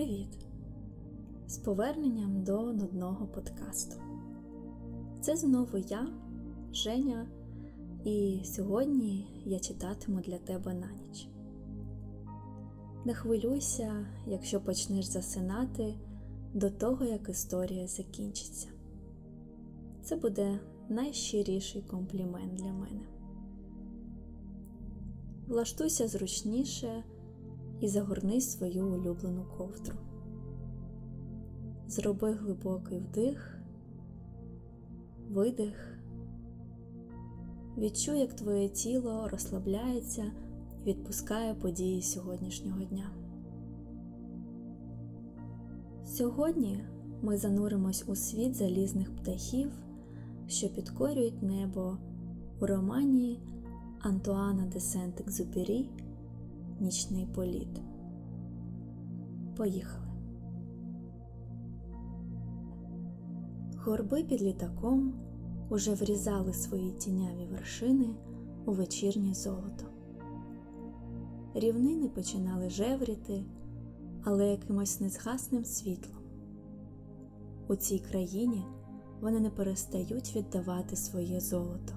Привіт! З поверненням до нудного подкасту. Це знову я, Женя, і сьогодні я читатиму для тебе на ніч. Не хвилюйся, якщо почнеш засинати до того, як історія закінчиться. Це буде найщиріший комплімент для мене. Влаштуйся зручніше і загорни свою улюблену ковдру. Зроби глибокий вдих, видих. Відчуй, як твоє тіло розслабляється і відпускає події сьогоднішнього дня. Сьогодні ми зануримось у світ залізних птахів, що підкорюють небо у романі Антуана де Сент-Екзюпері Нічний політ. Поїхали. Горби під літаком уже врізали свої тіняві вершини у вечірнє золото. Рівнини починали жевріти, але якимось незгасним світлом. У цій країні вони не перестають віддавати своє золото,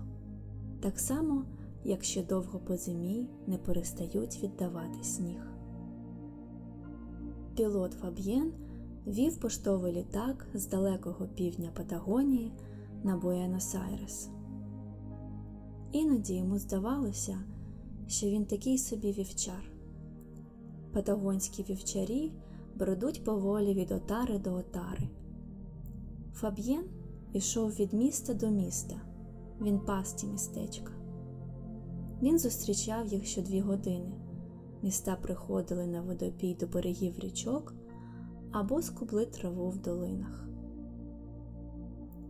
так само, як ще довго по зимі не перестають віддавати сніг. Пілот Фаб'єн вів поштовий літак з далекого півдня Патагонії на Буенос-Айрес. Іноді йому здавалося, що він такий собі вівчар. Патагонські вівчарі бредуть поволі від отари до отари. Фаб'єн ішов від міста до міста, він пас ті містечка. Він зустрічав їх що дві години. Міста приходили на водопій до берегів річок або скубли траву в долинах.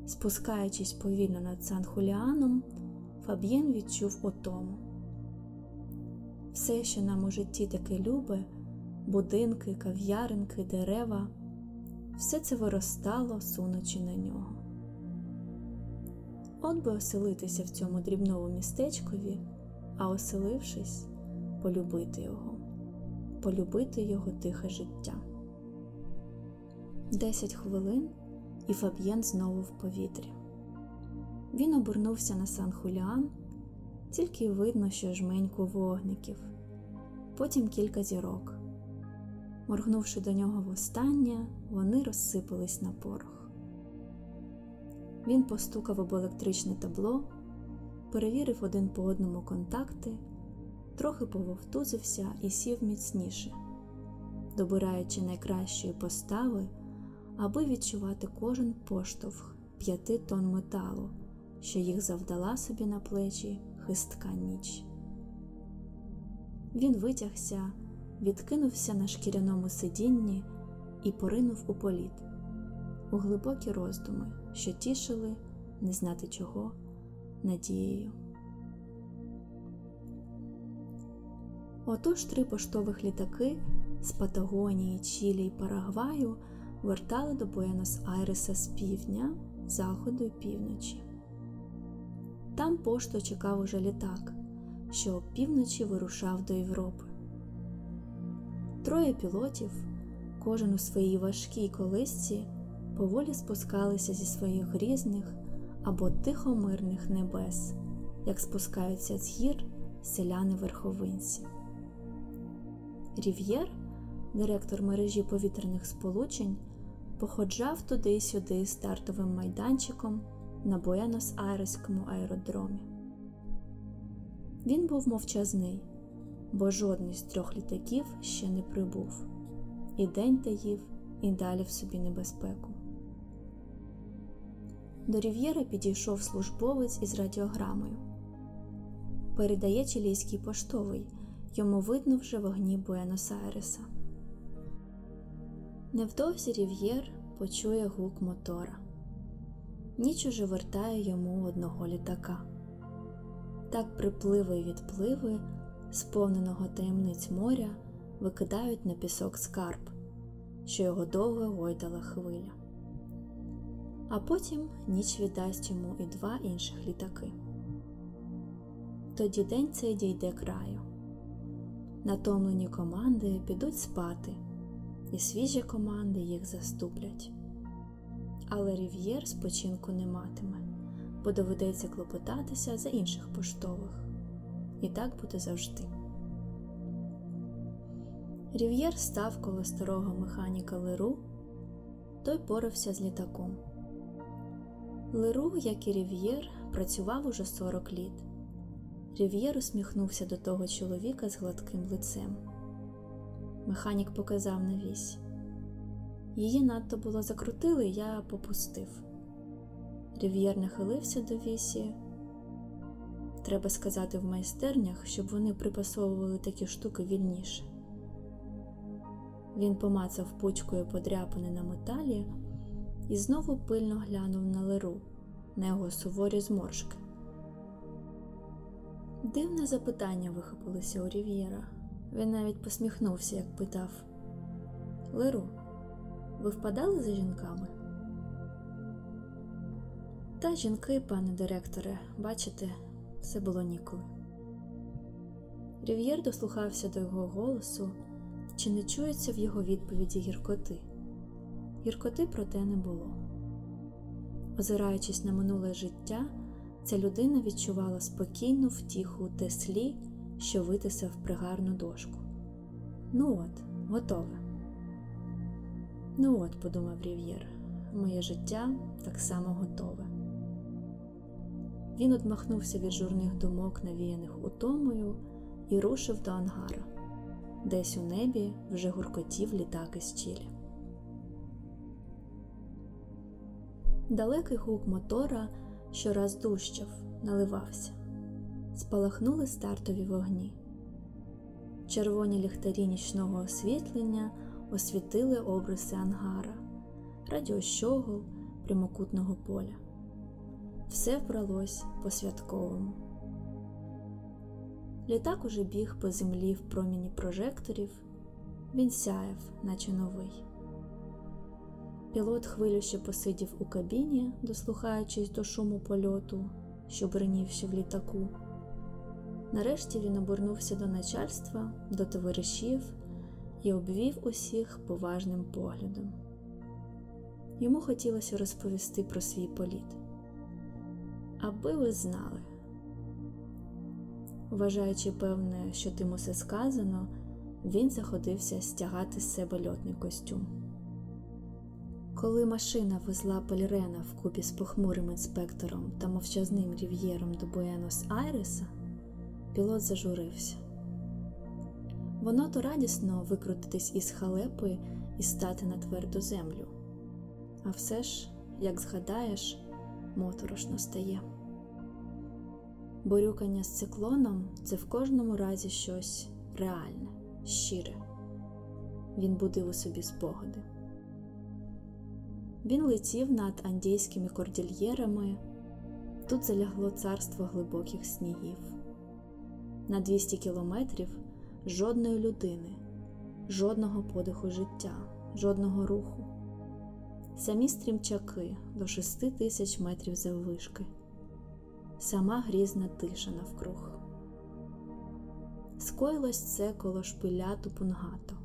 Спускаючись повільно над Сан Хуліаном, Фаб'єн відчув отому. Все, що нам у житті таке любе, будинки, кав'яринки, дерева, все це виростало, сунучи на нього. От би оселитися в цьому дрібному містечкові, а оселившись, полюбити його, полюбити його тихе життя. Десять хвилин, і Фаб'єн знову в повітрі. Він обернувся на Сан Хуліан, тільки видно, що жменьку вогників, потім кілька зірок. Моргнувши до нього востаннє, вони розсипались на порох. Він постукав об електричне табло, перевірив один по одному контакти, трохи пововтузився і сів міцніше, добираючи найкращої постави аби відчувати кожен поштовх п'яти тонн металу, що їх завдала собі на плечі хистка ніч. Він витягся, відкинувся на шкіряному сидінні і поринув у політ, у глибокі роздуми, що тішили, не знати чого, надією. Отож три поштових літаки з Патагонії, Чилі й Парагваю вертали до Буенос-Айреса з півдня, заходу і півночі. Там пошту чекав уже літак, що опівночі вирушав до Європи. Троє пілотів, кожен у своїй важкій колисці, поволі спускалися зі своїх грізних або тихомирних небес, як спускаються з гір селяни верховинці. Рів'єр, директор мережі повітряних сполучень, походжав туди й сюди стартовим майданчиком на Буенос-Айреському аеродромі. Він був мовчазний, бо жодний з трьох літаків ще не прибув, і день таїв, і далі в собі небезпеку. До Рів'єра підійшов службовець із радіограмою. Передає чилійський поштовий, йому видно вже вогні Буенос-Айреса. Невдовзі Рів'єр почує гук мотора. Ніч уже вертає йому одного літака. Так припливи й відпливи, сповненого таємниць моря, викидають на пісок скарб, що його довго гойдала хвиля. А потім ніч віддасть йому і два інших літаки. Тоді день цей дійде краю. Натомлені команди підуть спати і свіжі команди їх заступлять. Але Рів'єр спочинку не матиме, бо доведеться клопотатися за інших поштових. І так буде завжди. Рів'єр став коло старого механіка Леру, той порався з літаком. Леру, як і Рів'єр, працював уже 40 літ. Рів'єр усміхнувся до того чоловіка з гладким лицем. Механік показав на вісь. Її надто було закрутили, я попустив. Рів'єр нахилився до вісі. Треба сказати в майстернях, щоб вони припасовували такі штуки вільніше. Він помацав пучкою подряпини на металі і знову пильно глянув на леру, на його суворі зморшки. Дивне запитання вихопилося у Рів'єра. Він навіть посміхнувся, як питав Леру, ви впадали за жінками? Та жінки, пане директоре, бачите, все було ніколи. Рів'єр дослухався до його голосу, чи не чується в його відповіді гіркоти. Гіркоти проте не було. Озираючись на минуле життя, ця людина відчувала спокійну втіху Теслі, що витисав пригарну дошку. Ну от, готове. Ну от, подумав Рів'єр, моє життя так само готове. Він одмахнувся від журних думок, навіяних утомою, і рушив до ангара. Десь у небі вже гуркотів літак із Чілі. Далекий гук мотора щораз дужчав, наливався. Спалахнули стартові вогні. Червоні ліхтарі нічного освітлення освітили обриси ангара, радіощогол прямокутного поля. Все вбралось по святковому. Літак уже біг по землі в проміні прожекторів, він сяяв, наче новий. Пілот хвилюще посидів у кабіні, дослухаючись до шуму польоту, що бринів ще в літаку. Нарешті він обернувся до начальства, до товаришів і обвів усіх поважним поглядом. Йому хотілося розповісти про свій політ. Аби ви знали, вважаючи певне, що тим усе сказано, він заходився стягати з себе льотний костюм. Коли машина везла Пельрена вкупі з похмурим інспектором та мовчазним рів'єром до Буенос Айреса, пілот зажурився. Воно то радісно викрутитись із халепи і стати на тверду землю. А все ж, як згадаєш, моторошно стає. Борюкання з циклоном це в кожному разі щось реальне, щире. Він будив у собі спогади. Він летів над андійськими кордільєрами, тут залягло царство глибоких снігів. На 200 кілометрів жодної людини, жодного подиху життя, жодного руху, самі стрімчаки до 6 тисяч метрів заввишки, сама грізна тиша навкруг. Скоїлось це коло шпиля Тупунгато.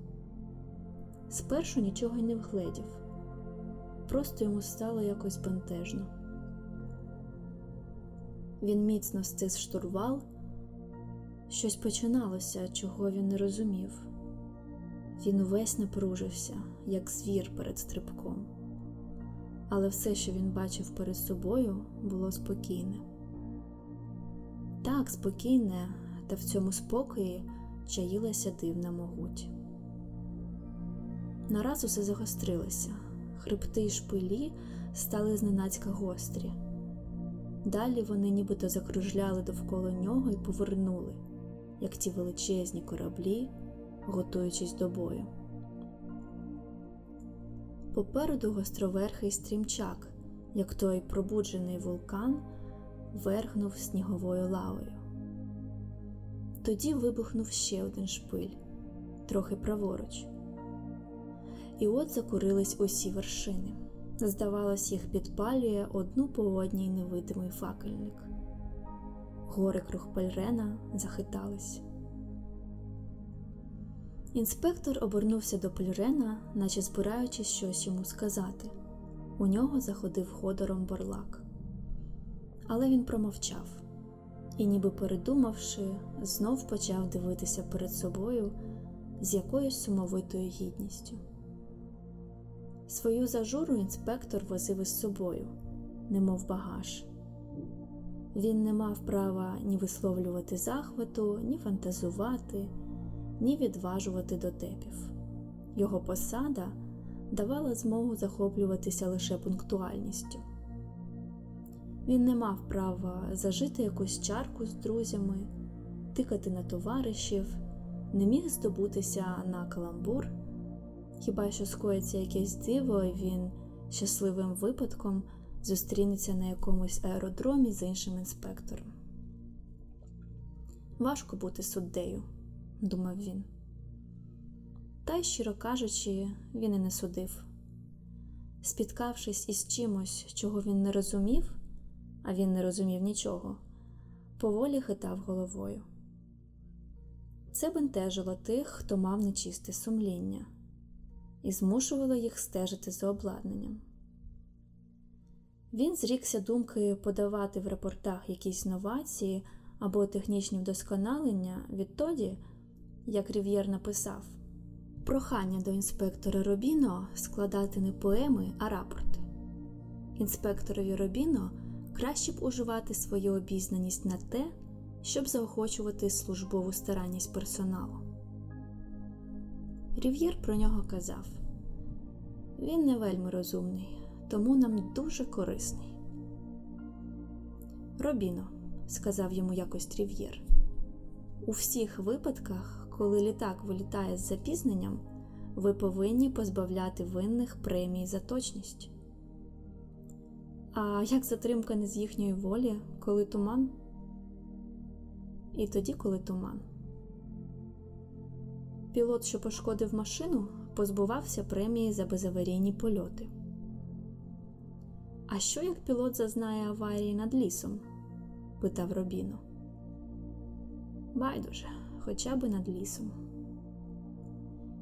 Спершу нічого й не вгледів просто йому стало якось бентежно. Він міцно стис штурвал, щось починалося, чого він не розумів. Він увесь напружився, як звір перед стрибком, але все, що він бачив перед собою, було спокійне. Так, спокійне, та в цьому спокої чаїлася дивна могуть. Нараз усе загострилося хребти й шпилі стали зненацька гострі. Далі вони нібито закружляли довкола нього і повернули, як ті величезні кораблі, готуючись до бою. Попереду гостроверхий стрімчак, як той пробуджений вулкан, вергнув сніговою лавою. Тоді вибухнув ще один шпиль, трохи праворуч і от закурились усі вершини. Здавалось, їх підпалює одну по одній невидимий факельник. Гори круг Пельрена захитались. Інспектор обернувся до Польрена, наче збираючись щось йому сказати. У нього заходив ходором борлак. Але він промовчав і, ніби передумавши, знов почав дивитися перед собою з якоюсь сумовитою гідністю. Свою зажуру інспектор возив із собою, немов багаж. Він не мав права ні висловлювати захвату, ні фантазувати, ні відважувати дотепів. Його посада давала змогу захоплюватися лише пунктуальністю. Він не мав права зажити якусь чарку з друзями, тикати на товаришів, не міг здобутися на каламбур, хіба що скоїться якесь диво, і він щасливим випадком зустрінеться на якомусь аеродромі з іншим інспектором. Важко бути суддею, думав він. Та й, щиро кажучи, він і не судив. Спіткавшись із чимось, чого він не розумів, а він не розумів нічого, поволі хитав головою. Це бентежило тих, хто мав нечисте сумління, і змушувало їх стежити за обладнанням. Він зрікся думки подавати в репортах якісь новації або технічні вдосконалення відтоді, як Рів'єр написав прохання до інспектора Робіно складати не поеми, а рапорти. Інспекторові Робіно краще б уживати свою обізнаність на те, щоб заохочувати службову старанність персоналу. Рів'єр про нього казав він не вельми розумний, тому нам дуже корисний. Робіно, сказав йому якось Трів'єр, у всіх випадках, коли літак вилітає з запізненням, ви повинні позбавляти винних премії за точність. А як затримка не з їхньої волі, коли туман? І тоді, коли туман. Пілот, що пошкодив машину, позбувався премії за безаварійні польоти. А що як пілот зазнає аварії над лісом? питав Робіно. Байдуже, хоча би над лісом.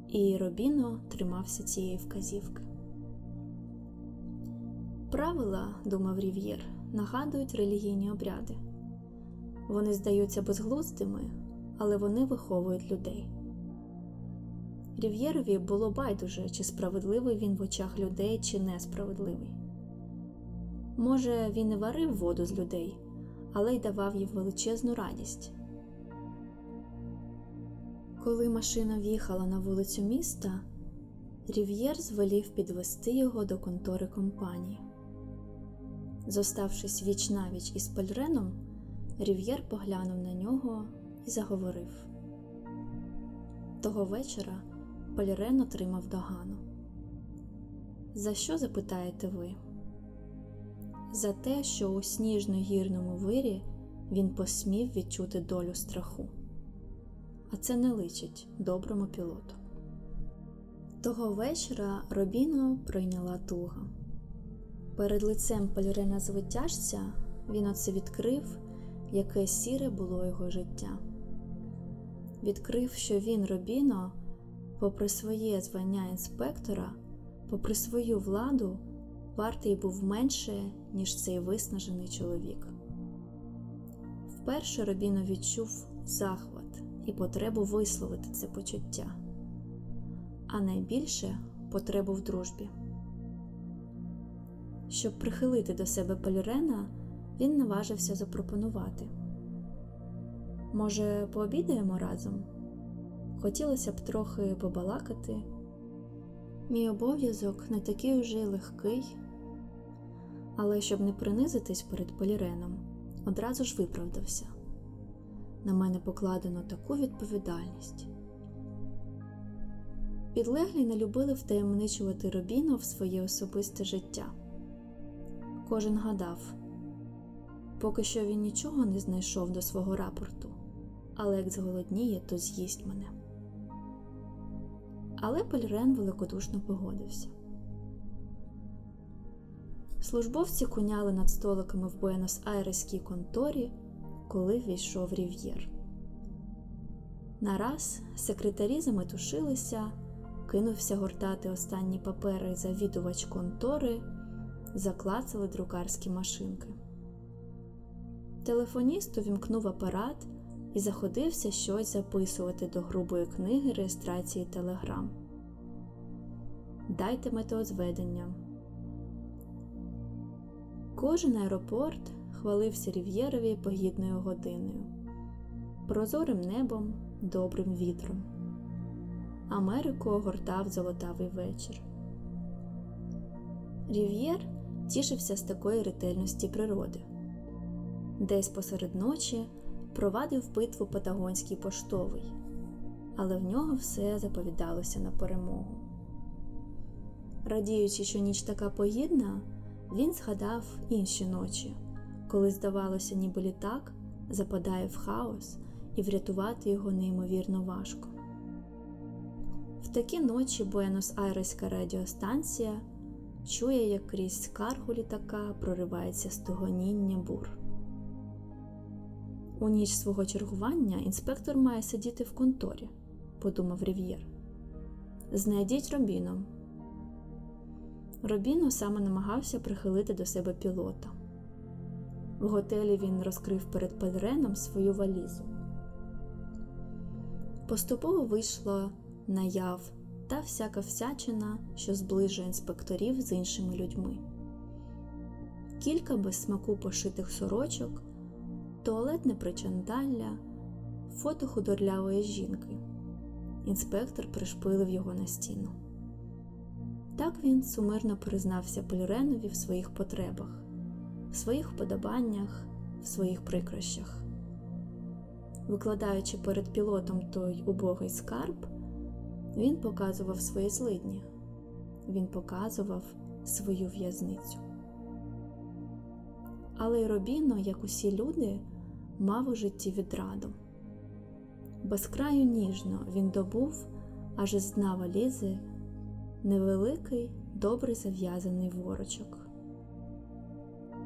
І Робіно тримався цієї вказівки. Правила, думав Рів'єр, нагадують релігійні обряди. Вони здаються безглуздими, але вони виховують людей. Рів'єрові було байдуже, чи справедливий він в очах людей, чи несправедливий. Може, він і варив воду з людей, але й давав їм величезну радість. Коли машина в'їхала на вулицю міста, Рів'єр звелів підвести його до контори компанії. Зоставшись віч навіч із Пальреном, Рів'єр поглянув на нього і заговорив. Того вечора Пальрен отримав догану. За що запитаєте ви? За те, що у сніжно-гірному вирі він посмів відчути долю страху, а це не личить доброму пілоту. Того вечора Робіно пройняла туга. Перед лицем Пальрена звитяжця він оце відкрив, яке сіре було його життя. Відкрив, що він, Робіно, попри своє звання інспектора, попри свою владу, вартий був менше, ніж цей виснажений чоловік. Вперше Робіно відчув захват і потребу висловити це почуття, а найбільше потребу в дружбі. Щоб прихилити до себе Полірена, він наважився запропонувати. Може, пообідаємо разом? Хотілося б трохи побалакати. Мій обов'язок не такий уже й легкий, але щоб не принизитись перед Поліреном, одразу ж виправдався. На мене покладено таку відповідальність. Підлеглі не любили втаємничувати Робіно в своє особисте життя. Кожен гадав, поки що він нічого не знайшов до свого рапорту, але як зголодніє, то з'їсть мене. Але Пельрен великодушно погодився. Службовці куняли над столиками в Буенос-Айреській конторі, коли війшов Рів'єр. Нараз секретарі заметушилися, кинувся гортати останні папери завідувач контори, заклацали друкарські машинки. Телефоніст увімкнув апарат і заходився щось записувати до грубої книги реєстрації телеграм. Дайте метеозведення. Кожен аеропорт хвалився Рів'єрові погідною годиною, прозорим небом, добрим вітром. Америку огортав золотавий вечір. Рів'єр тішився з такої ретельності природи. Десь посеред ночі провадив битву Патагонський поштовий, але в нього все заповідалося на перемогу. Радіючи, що ніч така погідна, він згадав інші ночі, коли, здавалося, ніби літак западає в хаос і врятувати його неймовірно важко. В такі ночі Буенос-Айреська радіостанція чує, як крізь скаргу літака проривається стогоніння бур. У ніч свого чергування інспектор має сидіти в конторі, подумав Рів'єр. Знайдіть Робіно. Робіно саме намагався прихилити до себе пілота. В готелі він розкрив перед Пельреном свою валізу. Поступово вийшла наяв та всяка всячина, що зближує інспекторів з іншими людьми. Кілька без смаку пошитих сорочок, туалетне причандалля, фото худорлявої жінки. Інспектор пришпилив його на стіну. Так він сумирно признався Пельренові в своїх потребах, в своїх вподобаннях, в своїх прикрощах. Викладаючи перед пілотом той убогий скарб, він показував свої злидні, він показував свою в'язницю. Але й Робіно, як усі люди, мав у житті відраду. Безкраю ніжно він добув аж із дна валізи невеликий, добре зав'язаний ворочок.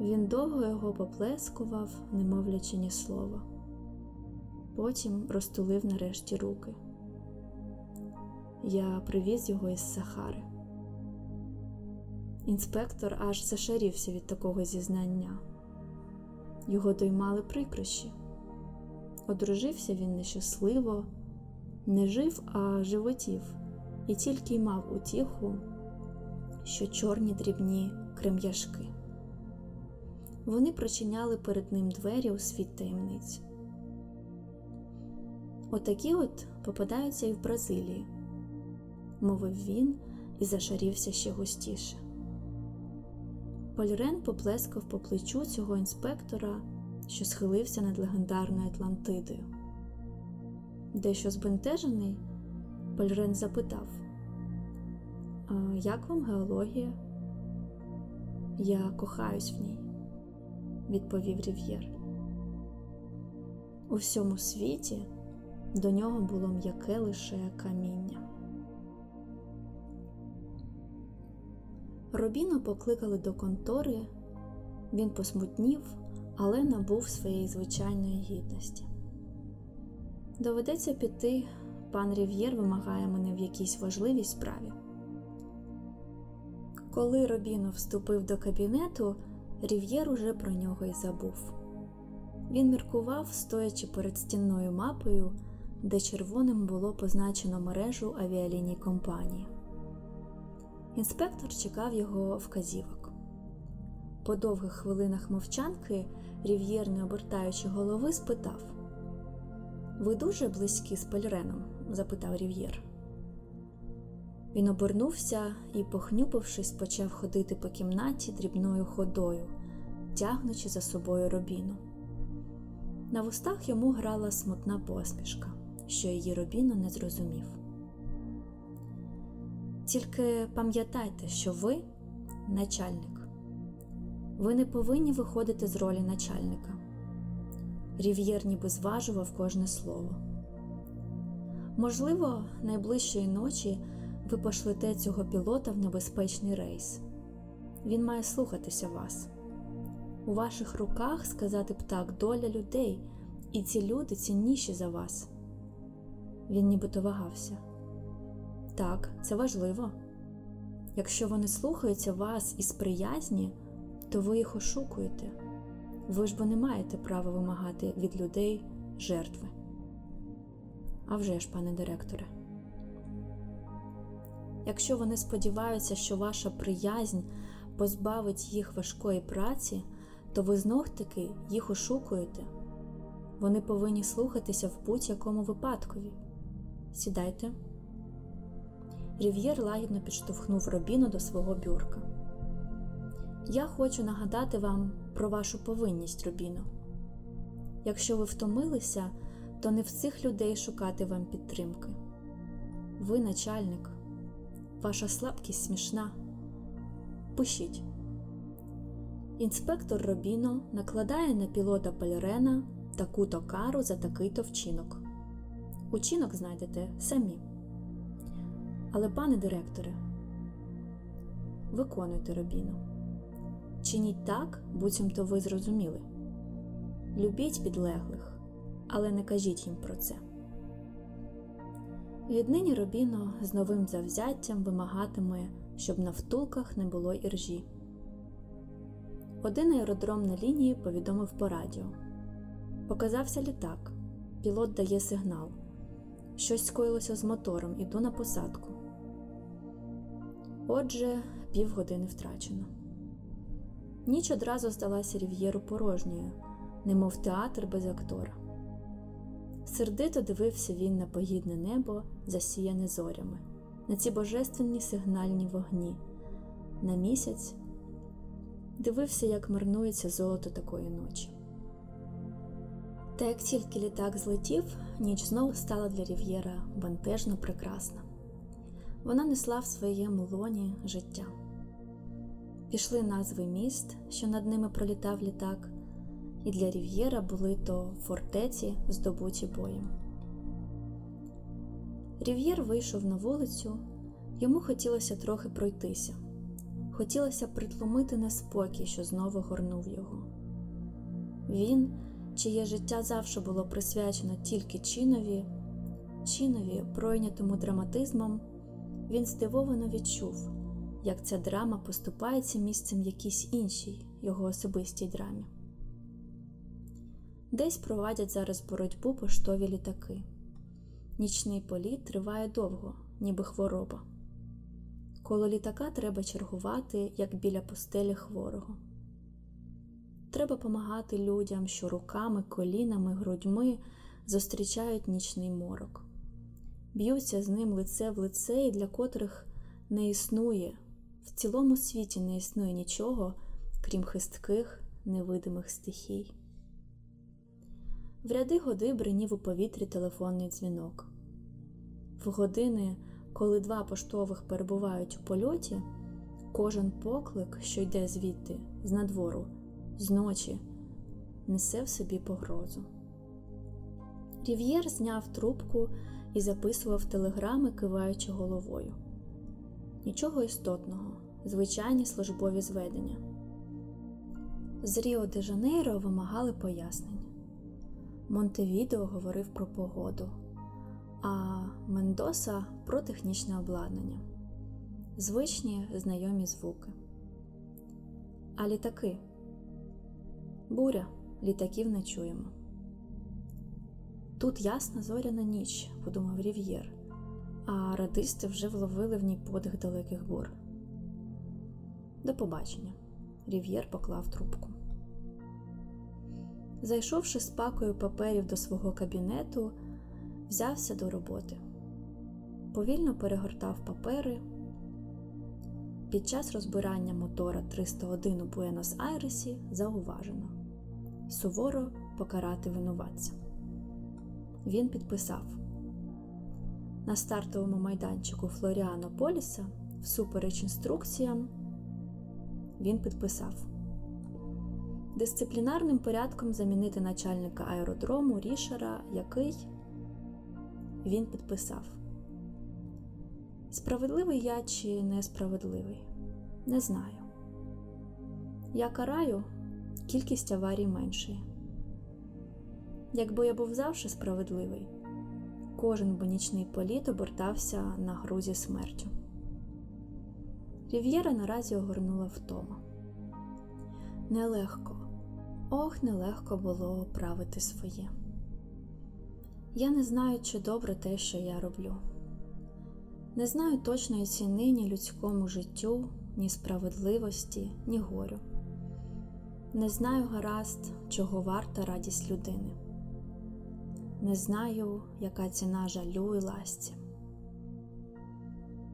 Він довго його поплескував, не мовлячи ні слова. Потім розтулив нарешті руки. Я привіз його із Сахари. Інспектор аж зашарівся від такого зізнання. Його доймали прикрощі. Одружився він нещасливо, не жив, а животів, і тільки й мав утіху, що чорні дрібні крем'яшки. Вони прочиняли перед ним двері у світ таємниць. Отакі от попадаються і в Бразилії, мовив він і зашарівся ще густіше. Польрен поплескав по плечу цього інспектора, що схилився над легендарною Атлантидою. Дещо збентежений, Польрен запитав: Як вам геологія? Я кохаюсь в ній, відповів Рів'єр. У всьому світі до нього було м'яке лише каміння. Робіно покликали до контори, він посмутнів, але набув своєї звичайної гідності. Доведеться піти, пан Рів'єр вимагає мене в якійсь важливій справі. Коли Робіно вступив до кабінету, Рів'єр уже про нього й забув. Він міркував, стоячи перед стінною мапою, де червоним було позначено мережу авіаліній компанії. Інспектор чекав його вказівок. По довгих хвилинах мовчанки Рів'єр, не обертаючи голови, спитав: Ви дуже близькі з Пельреном? запитав Рів'єр. Він обернувся і, похнюпившись, почав ходити по кімнаті дрібною ходою, тягнучи за собою робіну. На вустах йому грала смутна посмішка, що її робіно не зрозумів. Тільки пам'ятайте, що ви начальник. Ви не повинні виходити з ролі начальника. Рів'єр ніби зважував кожне слово. Можливо, найближчої ночі ви пошлете цього пілота в небезпечний рейс. Він має слухатися вас. У ваших руках сказати б доля людей, і ці люди цінніші за вас. Він нібито вагався. Так, це важливо. Якщо вони слухаються вас із приязні, то ви їх ошукуєте. Ви ж бо не маєте права вимагати від людей жертви. А вже ж, пане директоре. Якщо вони сподіваються, що ваша приязнь позбавить їх важкої праці, то ви знов таки їх ошукуєте. Вони повинні слухатися в будь-якому випадкові. Сідайте. Рів'єр лагідно підштовхнув Робіну до свого бюрка. Я хочу нагадати вам про вашу повинність, Робіно. Якщо ви втомилися, то не в цих людей шукати вам підтримки. Ви начальник, ваша слабкість смішна. Пишіть. Інспектор Робіно накладає на пілота Пальрена таку-то кару за такий-то вчинок. Учинок знайдете самі. Але, пане директоре, виконуйте Робіно. Чиніть так, буцімто ви зрозуміли. Любіть підлеглих, але не кажіть їм про це. Віднині Робіно з новим завзяттям вимагатиме, щоб на втулках не було іржі. Один аеродром на лінії повідомив по радіо. Показався літак. Пілот дає сигнал. Щось скоїлося з мотором, іду на посадку. Отже, півгодини втрачено. Ніч одразу здалася рів'єру порожньою, немов театр без актора. Сердито дивився він на погідне небо, засіяне зорями, на ці божественні сигнальні вогні, на місяць, дивився, як марнується золото такої ночі. Та як тільки літак злетів, ніч знову стала для Рів'єра бентежно прекрасна. Вона несла в своєму лоні життя. Пішли назви міст, що над ними пролітав літак, і для Рів'єра були то фортеці, здобуті боєм. Рів'єр вийшов на вулицю, йому хотілося трохи пройтися, хотілося притлумити неспокій, що знову горнув його. Він, чиє життя завжди було присвячено тільки чинові, чинові, пройнятому драматизмом, він здивовано відчув, як ця драма поступається місцем якійсь іншій його особистій драмі. Десь провадять зараз боротьбу поштові літаки. Нічний політ триває довго, ніби хвороба. Коло літака треба чергувати, як біля постелі хворого. Треба помагати людям, що руками, колінами, грудьми зустрічають нічний морок, б'ються з ним лице в лице, і для котрих не існує, в цілому світі не існує нічого, крім хистких невидимих стихій. В ряди годи бринів у повітрі телефонний дзвінок. В години, коли два поштових перебувають у польоті, кожен поклик, що йде звідти, з надвору, з несе в собі погрозу. Рів'єр зняв трубку і записував телеграми, киваючи головою. Нічого істотного, звичайні службові зведення. З Ріо де Жанейро вимагали пояснень. Монтевідео говорив про погоду, а Мендоса про технічне обладнання, звичні знайомі звуки. А літаки буря, літаків не чуємо. Тут ясна зоряна ніч, подумав Рів'єр, а радисти вже вловили в ній подих далеких бур. До побачення. Рів'єр поклав трубку. Зайшовши з пакою паперів до свого кабінету, взявся до роботи. Повільно перегортав папери. Під час розбирання мотора 301 у Буенос-Айресі зауважено суворо покарати винуватця. Він підписав на стартовому майданчику Флоріано Поліса, всупереч інструкціям, він підписав дисциплінарним порядком замінити начальника аеродрому Рішера, який він підписав. Справедливий я чи несправедливий? Не знаю. Я караю, кількість аварій меншає. Якби я був завжди справедливий, Кожен би нічний політ обертався на грузі смертю. Рів'єра наразі огорнула втома. Нелегко, ох, нелегко було правити своє. Я не знаю, чи добре те, що я роблю. Не знаю точної ціни ні людському життю, ні справедливості, ні горю. Не знаю гаразд, чого варта радість людини. Не знаю, яка ціна жалю і ласті.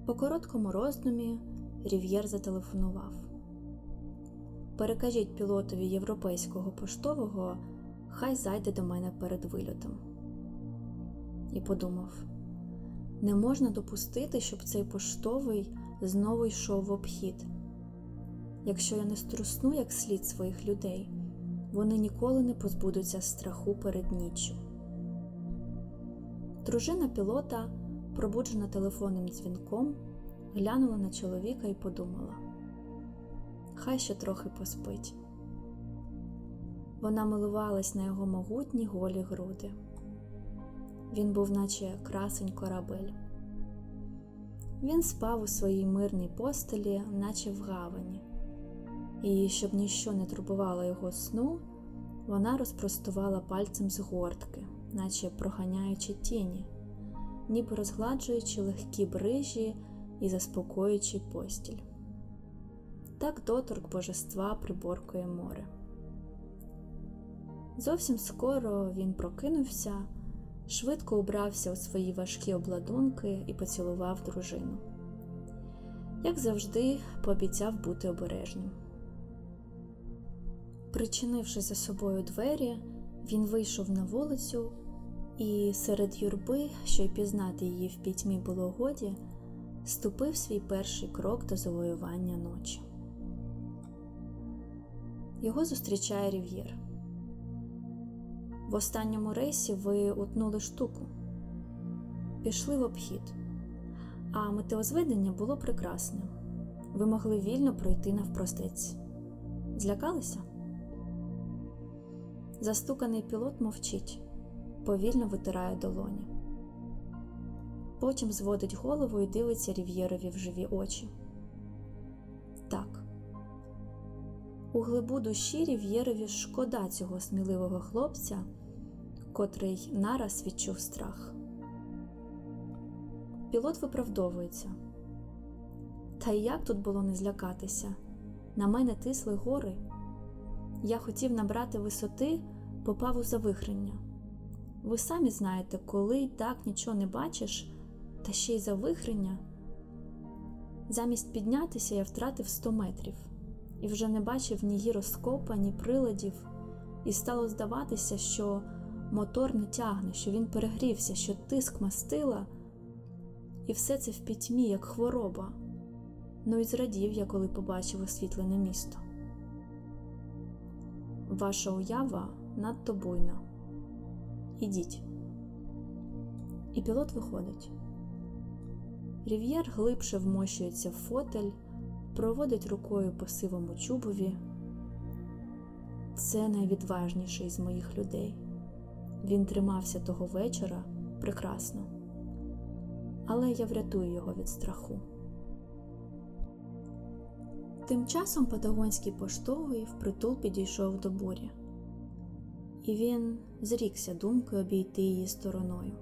По короткому роздумі Рів'єр зателефонував. Перекажіть пілотові європейського поштового, хай зайде до мене перед вильотом. І подумав: не можна допустити, щоб цей поштовий знову йшов в обхід. Якщо я не струсну як слід своїх людей, вони ніколи не позбудуться страху перед ніччю. Дружина пілота, пробуджена телефонним дзвінком, глянула на чоловіка і подумала: хай ще трохи поспить. Вона милувалась на його могутні голі груди. Він був, наче красень корабель. Він спав у своїй мирній постелі, наче в гавані, і, щоб ніщо не турбувало його сну, вона розпростувала пальцем з гортки, наче проганяючи тіні, ніби розгладжуючи легкі брижі і заспокоюючи постіль. Так доторк божества приборкує море. Зовсім скоро він прокинувся, швидко убрався у свої важкі обладунки і поцілував дружину. Як завжди, пообіцяв бути обережним. Причинивши за собою двері, він вийшов на вулицю і серед юрби, що й пізнати її в пітьмі було годі, ступив свій перший крок до завоювання ночі. Його зустрічає Рів'єр. В останньому рейсі ви утнули штуку, пішли в обхід, а метеозведення було прекрасне. Ви могли вільно пройти навпростець. Злякалися? Застуканий пілот мовчить, повільно витирає долоні. Потім зводить голову і дивиться Рів'єрові в живі очі. Так, у глибу душі Рів'єрові шкода цього сміливого хлопця, котрий нараз відчув страх. Пілот виправдовується. Та як тут було не злякатися? На мене тисли гори. Я хотів набрати висоти, попав у завихрення. Ви самі знаєте, коли й так нічого не бачиш, та ще й завихрення. Замість піднятися я втратив 100 метрів і вже не бачив ні гіроскопа, ні приладів, і стало здаватися, що мотор не тягне, що він перегрівся, що тиск мастила, і все це в пітьмі, як хвороба. Ну і зрадів я, коли побачив освітлене місто. Ваша уява надто буйна. Ідіть. І пілот виходить. Рів'єр глибше вмощується в фотель, проводить рукою по сивому чубові. Це найвідважніший з моїх людей. Він тримався того вечора прекрасно, але я врятую його від страху. Тим часом Патагонський поштовий впритул підійшов до бурі, і він зрікся думкою обійти її стороною.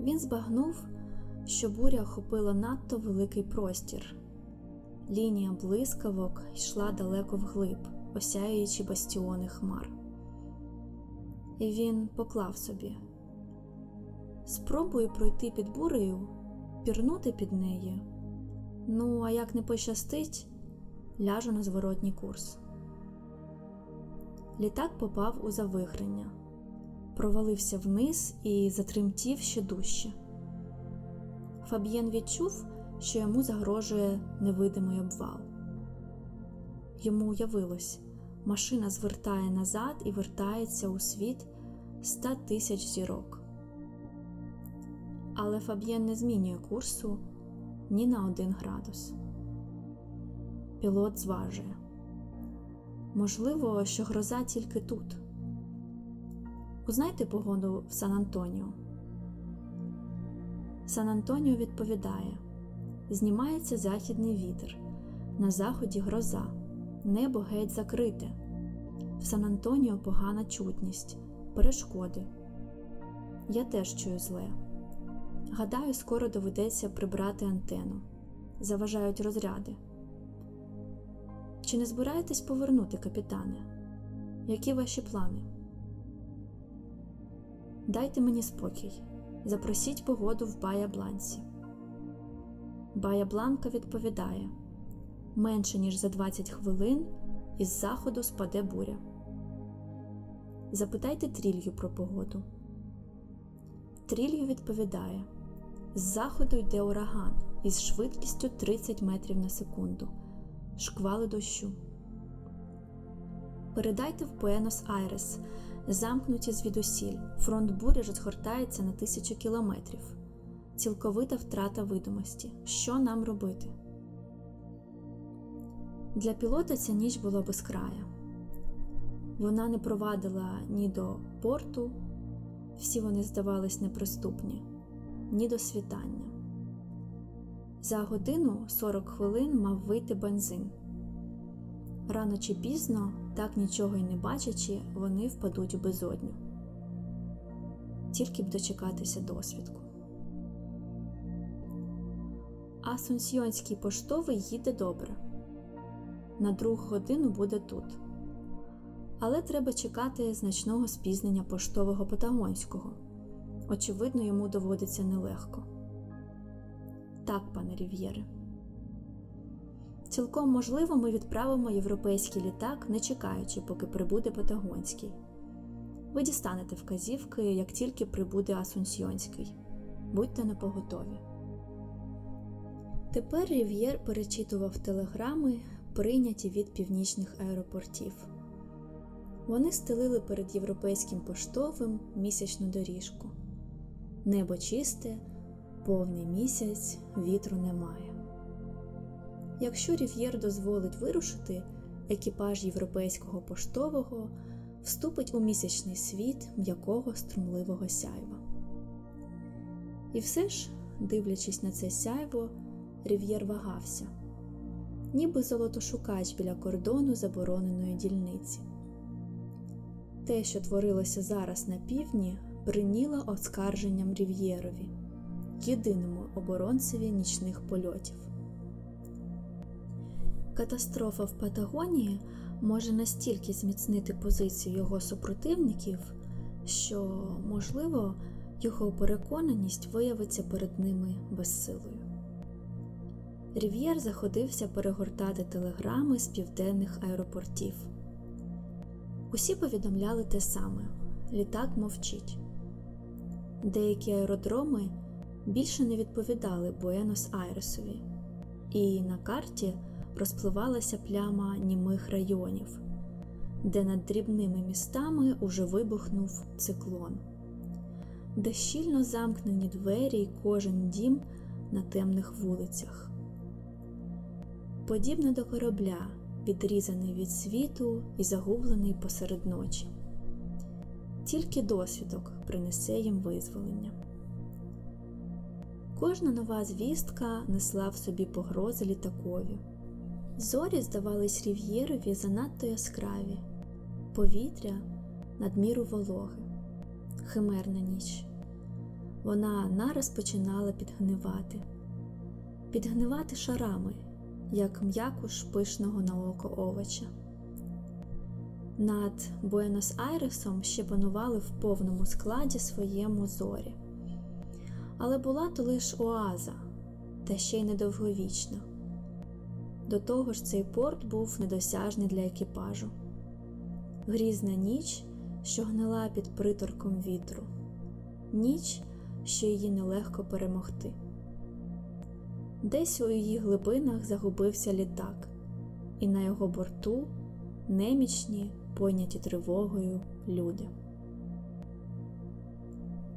Він збагнув, що буря охопила надто великий простір, лінія блискавок йшла далеко вглиб, осяюючи бастіони хмар. І він поклав собі спробую пройти під бурею, пірнути під нею. Ну, а як не пощастить, ляжу на зворотній курс. Літак попав у завихрення, провалився вниз і затремтів ще дужче. Фаб'єн відчув, що йому загрожує невидимий обвал. Йому уявилось, машина звертає назад і вертається у світ ста тисяч зірок. Але Фаб'єн не змінює курсу ні на один градус. Пілот зважує. Можливо, що гроза тільки тут. Узнайте погоду в Сан Антоніо. Сан Антоніо відповідає: Знімається західний вітер, на заході гроза, небо геть закрите. В Сан Антоніо погана чутність, перешкоди. Я теж чую зле. Гадаю, скоро доведеться прибрати антенну. Заважають розряди. Чи не збираєтесь повернути, капітане? Які ваші плани? Дайте мені спокій. Запросіть погоду в Бая Бланці. Бая Бланка відповідає менше ніж за 20 хвилин із заходу спаде буря. Запитайте трілью про погоду. Трілью відповідає з заходу йде ураган із швидкістю 30 метрів на секунду, шквали дощу. Передайте в Буенос Айрес, замкнуті звідусіль, фронт бурі розгортається на тисячу кілометрів, цілковита втрата видимості. Що нам робити? Для пілота ця ніч була безкрая. Вона не провадила ні до порту, всі вони здавались неприступні, ні до світання. За годину 40 хвилин мав вийти бензин. Рано чи пізно, так нічого й не бачачи, вони впадуть у безодню. Тільки б дочекатися досвідку. Асунсьйонський поштовий їде добре. На другу годину буде тут. Але треба чекати значного спізнення поштового патагонського. Очевидно, йому доводиться нелегко. Так, пане Рів'єре. Цілком можливо, ми відправимо європейський літак, не чекаючи, поки прибуде Патагонський. Ви дістанете вказівки, як тільки прибуде Асунсьйонський. Будьте напоготові. Тепер Рів'єр перечитував телеграми, прийняті від північних аеропортів. Вони стелили перед європейським поштовим місячну доріжку. Небо чисте, повний місяць, вітру немає. Якщо Рів'єр дозволить вирушити, екіпаж європейського поштового вступить у місячний світ м'якого струмливого сяйва. І все ж, дивлячись на це сяйво, Рів'єр вагався, ніби золотошукач біля кордону забороненої дільниці. Те, що творилося зараз на півдні, бриніло оскарженням Рів'єрові, єдиному оборонцеві нічних польотів. Катастрофа в Патагонії може настільки зміцнити позицію його супротивників, що, можливо, його переконаність виявиться перед ними безсилою. Рів'єр заходився перегортати телеграми з південних аеропортів. Усі повідомляли те саме літак мовчить. Деякі аеродроми більше не відповідали Буенос Айресові, і на карті розпливалася пляма німих районів, де над дрібними містами уже вибухнув циклон, де щільно замкнені двері й кожен дім на темних вулицях. Подібно до корабля, відрізаний від світу і загублений посеред ночі. Тільки досвідок принесе їм визволення. Кожна нова звістка несла в собі погрози літакові. Зорі здавались рів'єрові занадто яскраві, повітря надміру вологи, химерна ніч. Вона нараз починала підгнивати, підгнивати шарами, як м'якуш пишного на око овоча. Над Буенос Айресом ще панували в повному складі своєму зорі. Але була то лиш оаза, та ще й недовговічна. До того ж, цей порт був недосяжний для екіпажу. Грізна ніч, що гнила під приторком вітру, ніч, що її нелегко перемогти. Десь у її глибинах загубився літак, і на його борту немічні, поняті тривогою люди.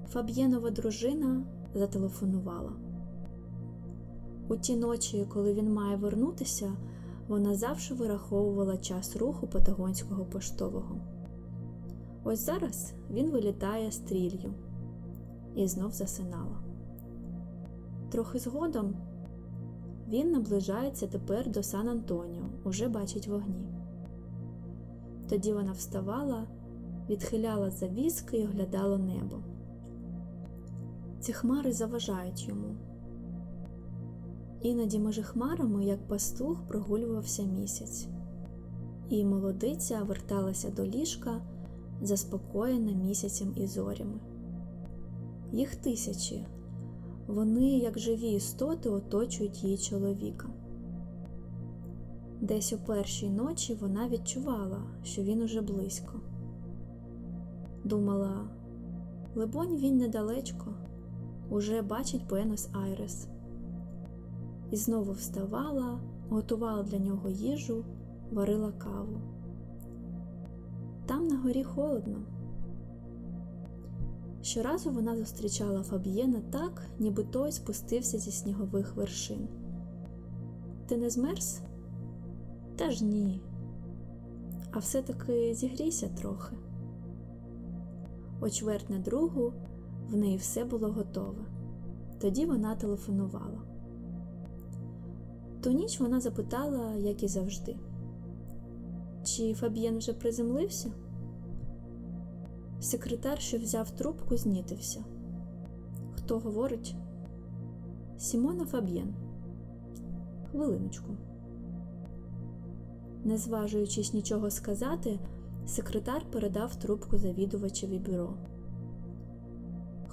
Фаб'єнова дружина зателефонувала. У ті ночі, коли він має вернутися, вона завжди вираховувала час руху патагонського поштового. Ось зараз він вилітає стрілью і знов засинала. Трохи згодом він наближається тепер до Сан Антоніо, уже бачить вогні. Тоді вона вставала, відхиляла завіски і оглядала небо. Ці хмари заважають йому. Іноді між хмарами, як пастух, прогулювався місяць, і молодиця верталася до ліжка, заспокоєна місяцем і зорями. Їх тисячі, вони, як живі істоти, оточують її чоловіка. Десь у першій ночі вона відчувала, що він уже близько. Думала, либонь, він недалечко, уже бачить Буенос Айрес. І знову вставала, готувала для нього їжу, варила каву. Там на горі холодно. Щоразу вона зустрічала Фаб'єна так, ніби той спустився зі снігових вершин. Ти не змерз? Та ж ні. А все-таки зігрійся трохи. О чверть на другу в неї все було готове. Тоді вона телефонувала. Ту ніч вона запитала, як і завжди, чи Фаб'єн вже приземлився? Секретар, що взяв трубку, знітився. Хто говорить? Сімона Фаб'єн. Хвилиночку. Не зважуючись нічого сказати, секретар передав трубку завідувачеві бюро.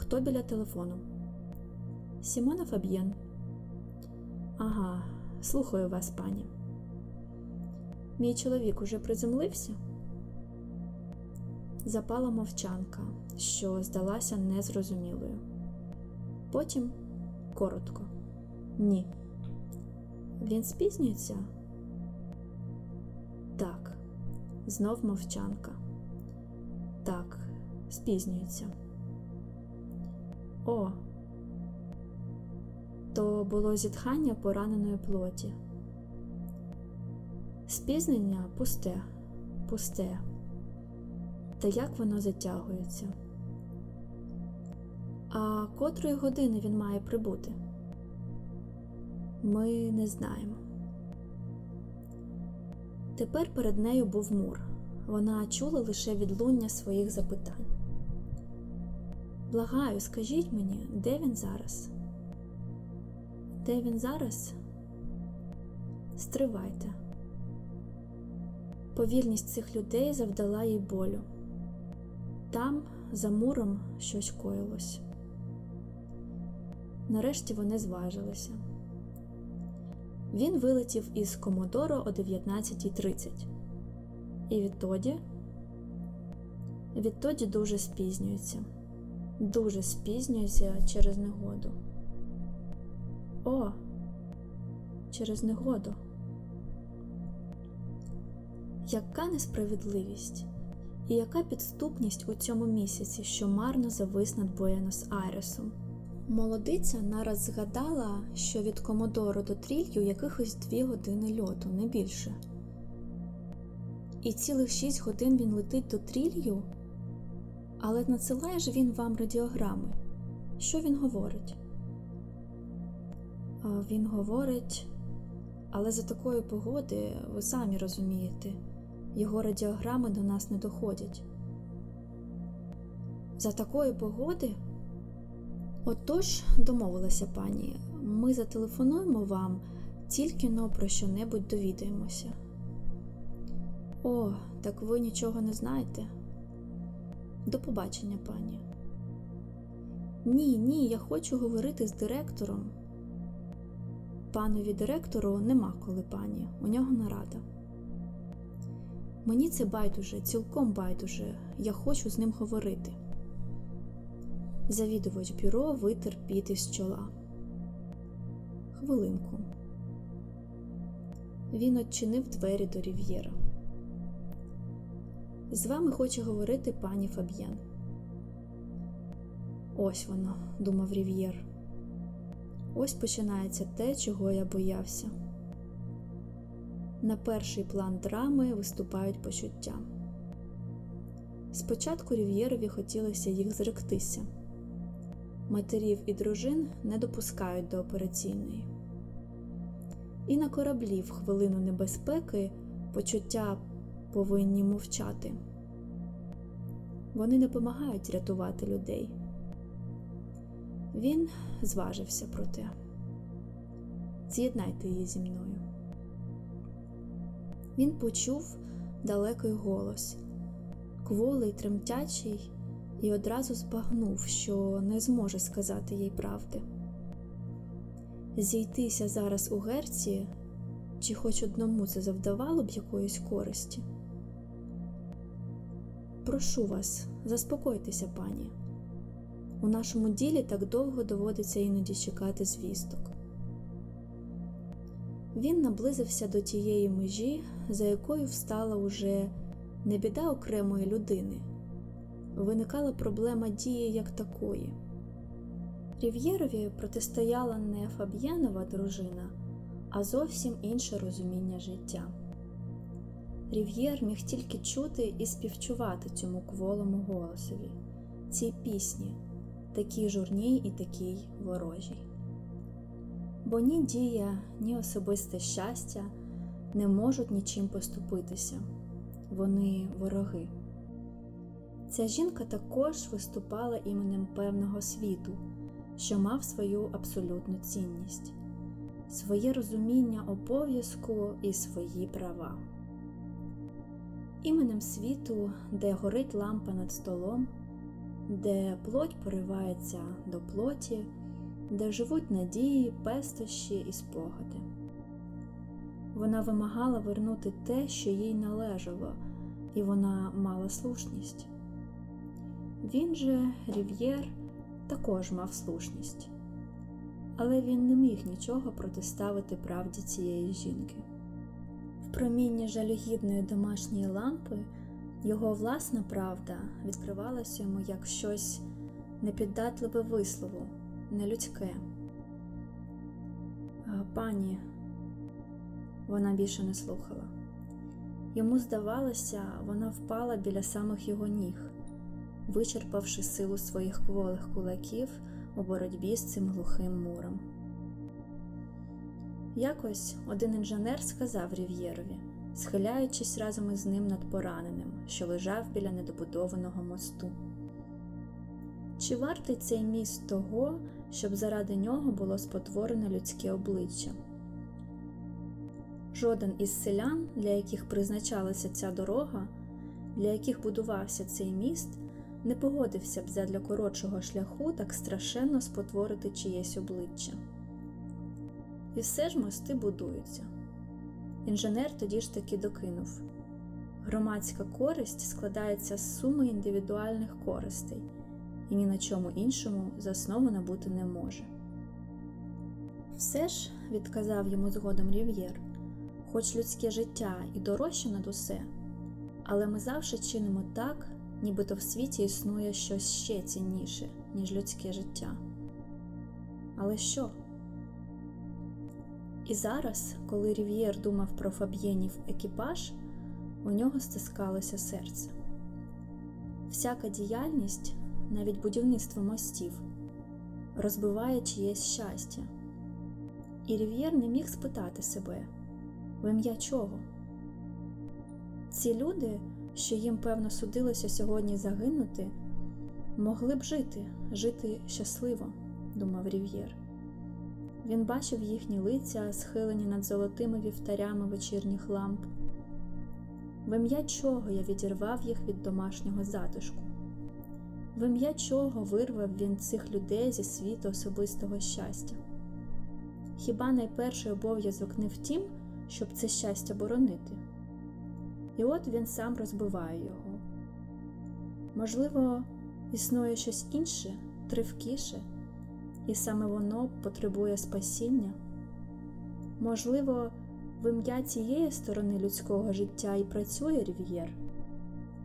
Хто біля телефону? Сімона Фаб'єн. Ага, слухаю вас, пані. Мій чоловік уже приземлився? Запала мовчанка, що здалася незрозумілою. Потім коротко. Ні. Він спізнюється? Так. Знов мовчанка. Так, спізнюється. О, то було зітхання пораненої плоті. Спізнення пусте, пусте. Та як воно затягується? А котрої години він має прибути? Ми не знаємо. Тепер перед нею був мур. Вона чула лише відлуння своїх запитань. Благаю, скажіть мені, де він зараз? Де він зараз? Стривайте. Повільність цих людей завдала їй болю. Там, за муром, щось коїлось. Нарешті вони зважилися. Він вилетів із Комодоро о 19.30. І відтоді, відтоді дуже спізнюється, дуже спізнюється через негоду. О, через негоду. Яка несправедливість і яка підступність у цьому місяці, що марно завис над Буенос Айресом? Молодиця нараз згадала, що від Комодору до Трілью якихось дві години льоту, не більше. І цілих шість годин він летить до Трілью, але надсилає ж він вам радіограми. Що він говорить? Він говорить, але за такої погоди, ви самі розумієте, його радіограми до нас не доходять. За такої погоди? Отож, домовилася пані, ми зателефонуємо вам, тільки но про що небудь довідаємося. О, так ви нічого не знаєте? До побачення, пані. Ні, ні, я хочу говорити з директором. Панові директору нема коли пані, у нього нарада. Мені це байдуже, цілком байдуже, я хочу з ним говорити. Завідувач бюро витер піт із чола. Хвилинку. Він odчинив двері до Рів'єра. З вами хоче говорити пані Фаб'єн. Ось воно, думав Рів'єр. Ось починається те, чого я боявся. На перший план драми виступають почуття. Спочатку Рів'єрові хотілося їх зректися, матерів і дружин не допускають до операційної. І на кораблі в хвилину небезпеки почуття повинні мовчати. Вони допомагають рятувати людей. Він зважився про те. З'єднайте її зі мною. Він почув далекий голос, кволий, тремтячий, і одразу збагнув, що не зможе сказати їй правди. Зійтися зараз у герці, чи хоч одному це завдавало б якоїсь користі. Прошу вас, заспокойтеся, пані. У нашому ділі так довго доводиться іноді чекати звісток. Він наблизився до тієї межі, за якою встала уже не біда окремої людини, виникала проблема дії як такої. Рів'єрові протистояла не Фаб'єнова дружина, а зовсім інше розуміння життя. Рів'єр міг тільки чути і співчувати цьому кволому голосові, цій пісні, такій журній і такій ворожій. Бо ні дія, ні особисте щастя не можуть нічим поступитися, вони вороги. Ця жінка також виступала іменем певного світу, що мав свою абсолютну цінність, своє розуміння обов'язку і свої права. Іменем світу, де горить лампа над столом, де плоть поривається до плоті, де живуть надії, пестощі і спогади. Вона вимагала вернути те, що їй належало, і вона мала слушність. Він же, Рів'єр, також мав слушність, але він не міг нічого протиставити правді цієї жінки. В промінні жалюгідної домашньої лампи його власна правда відкривалася йому як щось непіддатливе вислову, нелюдське. Пані, вона більше не слухала. Йому здавалося, вона впала біля самих його ніг, вичерпавши силу своїх кволих кулаків у боротьбі з цим глухим муром. Якось один інженер сказав Рів'єрові, схиляючись разом із ним над пораненим, що лежав біля недобудованого мосту. Чи вартий цей міст того, щоб заради нього було спотворене людське обличчя? Жоден із селян, для яких призначалася ця дорога, для яких будувався цей міст, не погодився б задля коротшого шляху так страшенно спотворити чиєсь обличчя. І все ж мости будуються. Інженер тоді ж таки докинув громадська користь складається з суми індивідуальних користей і ні на чому іншому заснована бути не може. Все ж, відказав йому згодом Рів'єр, хоч людське життя і дорожче над усе, але ми завжди чинимо так, нібито в світі існує щось ще цінніше, ніж людське життя. Але що? І зараз, коли Рів'єр думав про Фаб'єнів екіпаж, у нього стискалося серце. Всяка діяльність, навіть будівництво мостів, розбиває чиєсь щастя. І Рів'єр не міг спитати себе, в ім'я чого? Ці люди, що їм певно судилося сьогодні загинути, могли б жити, жити щасливо, думав Рів'єр. Він бачив їхні лиця, схилені над золотими вівтарями вечірніх ламп. В ім'я чого я відірвав їх від домашнього затишку? В ім'я чого вирвав він цих людей зі світу особистого щастя? Хіба найперший обов'язок не в тім, щоб це щастя боронити? І от він сам розбиває його. Можливо, існує щось інше, тривкіше, і саме воно потребує спасіння? Можливо, в ім'я цієї сторони людського життя і працює Рів'єр,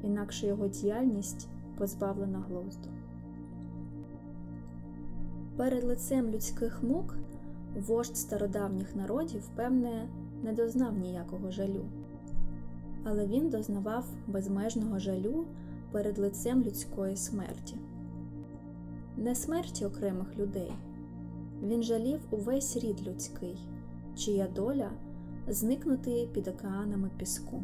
інакше його діяльність позбавлена глузду. Перед лицем людських мук вождь стародавніх народів, певне, не дознав ніякого жалю, але він дознавав безмежного жалю перед лицем людської смерті. Не смерті окремих людей. Він жалів увесь рід людський, чия доля зникнути під океанами піску.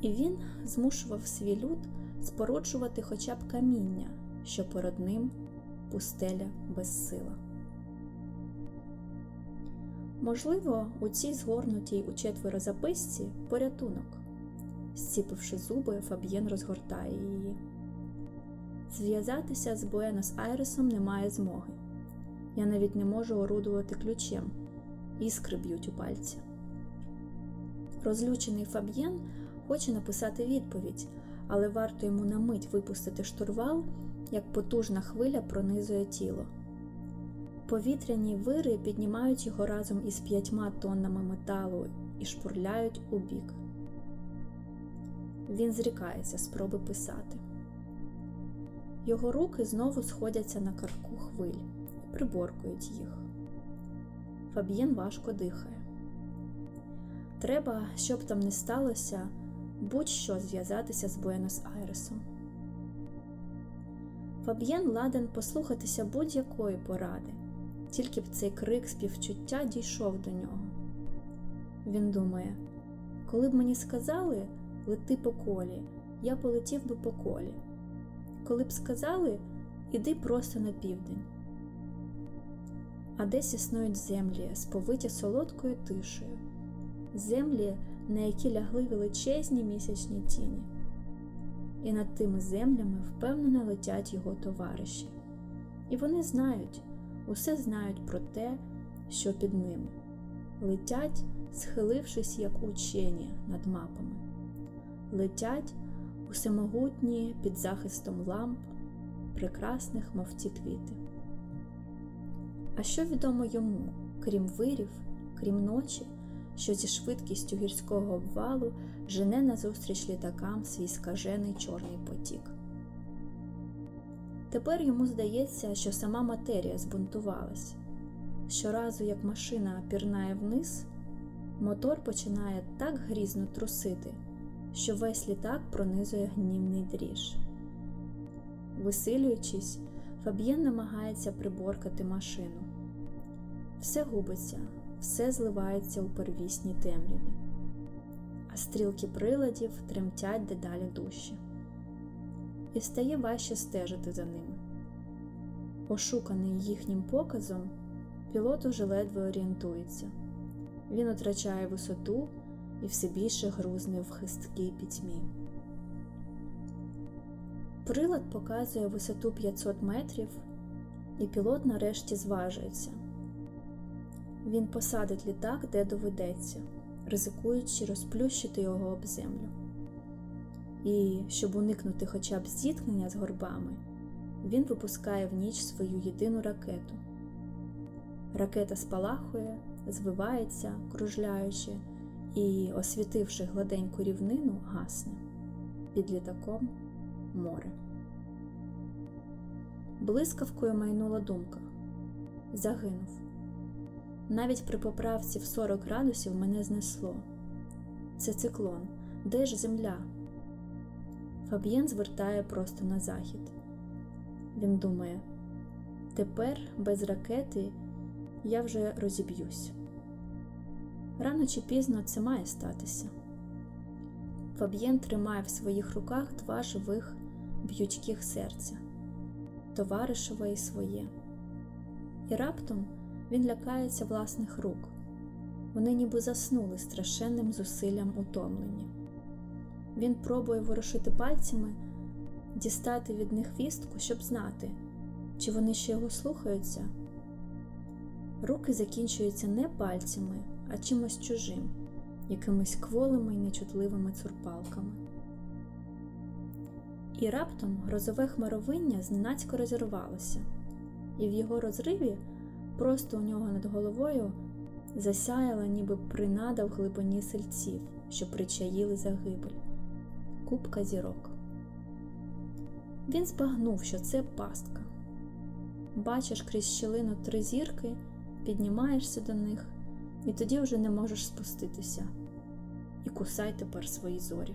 І він змушував свій люд спороджувати хоча б каміння, що перед ним пустеля безсила. Можливо, у цій згорнутій у четверо записці порятунок. Зціпивши зуби, Фаб'єн розгортає її. Зв'язатися з Буенос Айресом немає змоги. Я навіть не можу орудувати ключем, іскри б'ють у пальці. Розлючений Фаб'єн хоче написати відповідь, але варто йому на мить випустити штурвал, як потужна хвиля пронизує тіло. Повітряні вири піднімають його разом із п'ятьма тоннами металу і шпурляють у бік. Він зрікається спроби писати. Його руки знову сходяться на карку хвиль і приборкують їх. Фаб'єн важко дихає. Треба, щоб там не сталося, будь-що зв'язатися з Буенос Айресом. Фаб'єн ладен послухатися будь-якої поради, тільки б цей крик співчуття дійшов до нього. Він думає, коли б мені сказали лети по колі, я полетів би по колі. Коли б сказали, іди просто на південь. А десь існують землі, сповиті солодкою тишею, землі, на які лягли величезні місячні тіні, і над тими землями впевнено летять його товариші. І вони знають, усе знають про те, що під ними, летять, схилившись, як учені над мапами, летять усемогутні під захистом ламп, прекрасних, мов ті квіти. А що відомо йому, крім вирів, крім ночі, що зі швидкістю гірського обвалу жене назустріч літакам свій скажений чорний потік? Тепер йому здається, що сама матерія збунтувалась. Щоразу, як машина пірнає вниз, мотор починає так грізно трусити, що весь літак пронизує гнівний дріж. Висилюючись, Фаб'єн намагається приборкати машину. Все губиться, все зливається у первісній темряві, а стрілки приладів тремтять дедалі дужче. І стає важче стежити за ними. Ошуканий їхнім показом, пілот уже ледве орієнтується. Він втрачає висоту і все більше грузне в хисткій пітьмі. Прилад показує висоту 500 метрів, і пілот нарешті зважується. Він посадить літак, де доведеться, ризикуючи розплющити його об землю. І, щоб уникнути хоча б зіткнення з горбами, він випускає в ніч свою єдину ракету. Ракета спалахує, звивається, кружляючи і, освітивши гладеньку рівнину, гасне під літаком море. Блискавкою майнула думка. Загинув. Навіть при поправці в 40 градусів мене знесло. Це циклон. Де ж земля? Фаб'єн звертає просто на захід. Він думає: тепер без ракети я вже розіб'юсь. Рано чи пізно це має статися. Фаб'єн тримає в своїх руках два живих б'ючких серця, товаришове і своє. І раптом він лякається власних рук. Вони ніби заснули страшенним зусиллям утомлення. Він пробує ворушити пальцями, дістати від них вістку, щоб знати, чи вони ще його слухаються. Руки закінчуються не пальцями, а чимось чужим, якимись кволими й нечутливими цурпалками. І раптом грозове хмаровиння зненацько розірвалося, і в його розриві просто у нього над головою засяяла, ніби принада в глибині сельців, що причаїли загибель, купка зірок. Він збагнув, що це пастка. Бачиш крізь щілину три зірки, піднімаєшся до них, і тоді вже не можеш спуститися. І кусай тепер свої зорі.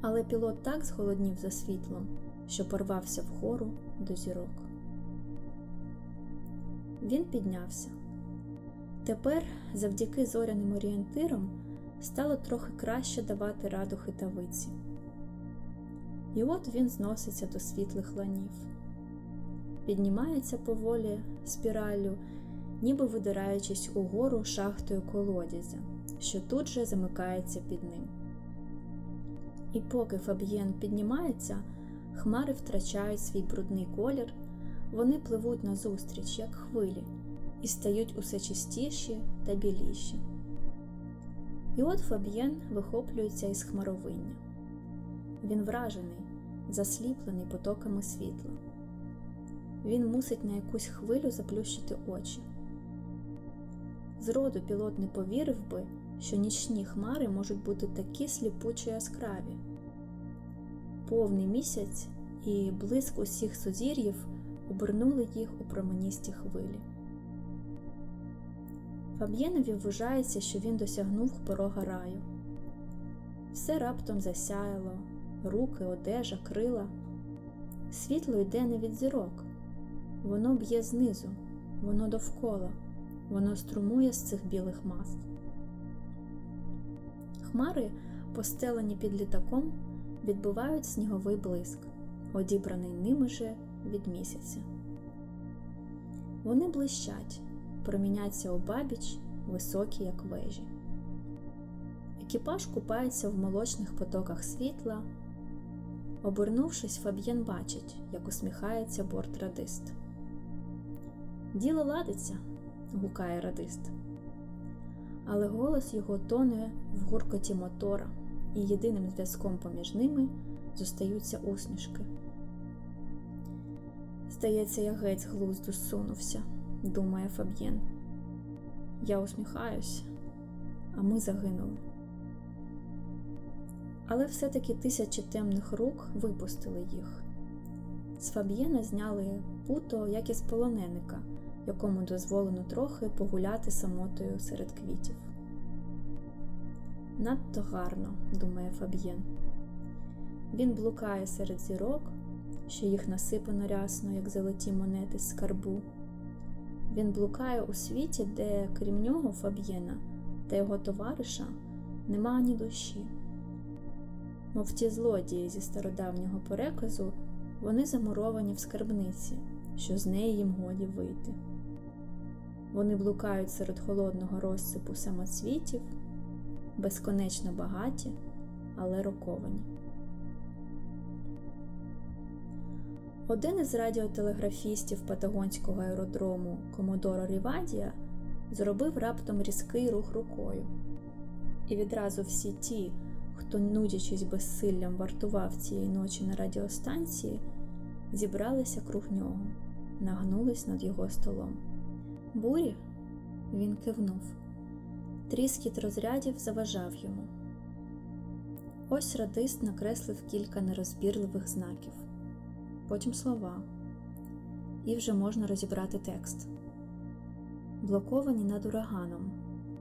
Але пілот так зголоднів за світлом, що порвався вгору до зірок. Він піднявся. Тепер, завдяки зоряним орієнтирам, стало трохи краще давати раду хитавиці. І от він зноситься до світлих ланів, піднімається поволі спіраллю, ніби видираючись угору шахтою колодязя, що тут же замикається під ним. І поки Фаб'єн піднімається, хмари втрачають свій брудний колір, вони пливуть назустріч, як хвилі, і стають усе чистіші та біліші. І от Фаб'єн вихоплюється із хмаровиння. Він вражений, засліплений потоками світла. Він мусить на якусь хвилю заплющити очі. Зроду пілот не повірив би, що нічні хмари можуть бути такі сліпучо яскраві. Повний місяць і блиск усіх сузір'їв обернули їх у променісті хвилі. Фаб'єнові вважається, що він досягнув порога раю. Все раптом засяяло, руки, одежа, крила. Світло йде не від зірок, воно б'є знизу, воно довкола, воно струмує з цих білих мас. Хмари, постелені під літаком, відбивають сніговий блиск, одібраний ними же від місяця. Вони блищать, проміняться обабіч, високі, як вежі. Екіпаж купається в молочних потоках світла. Обернувшись, Фаб'єн бачить, як усміхається бортрадист. Діло ладиться, гукає радист. Але голос його тоне в гуркоті мотора, і єдиним зв'язком поміж ними зостаються усмішки. Здається, я геть глузду зсунувся, думає Фаб'єн. Я усміхаюся, а ми загинули. Але все-таки тисячі темних рук випустили їх. З Фаб'єна зняли путо, як із полоненика, якому дозволено трохи погуляти самотою серед квітів. Надто гарно, думає Фаб'єн. Він блукає серед зірок, що їх насипано рясно, як золоті монети з скарбу. Він блукає у світі, де, крім нього, Фаб'єна та його товариша, нема ані душі. Мов ті злодії зі стародавнього переказу, вони замуровані в скарбниці, що з неї їм годі вийти. Вони блукають серед холодного розсипу самоцвітів, безконечно багаті, але роковані. Один із радіотелеграфістів Патагонського аеродрому Комодоро Рівадія зробив раптом різкий рух рукою, і відразу всі ті, хто, нудячись безсиллям, вартував цієї ночі на радіостанції, зібралися круг нього, нагнулись над його столом. Бурі? Він кивнув. Тріскіт розрядів заважав йому. Ось радист накреслив кілька нерозбірливих знаків, потім слова, і вже можна розібрати текст. Блоковані над ураганом,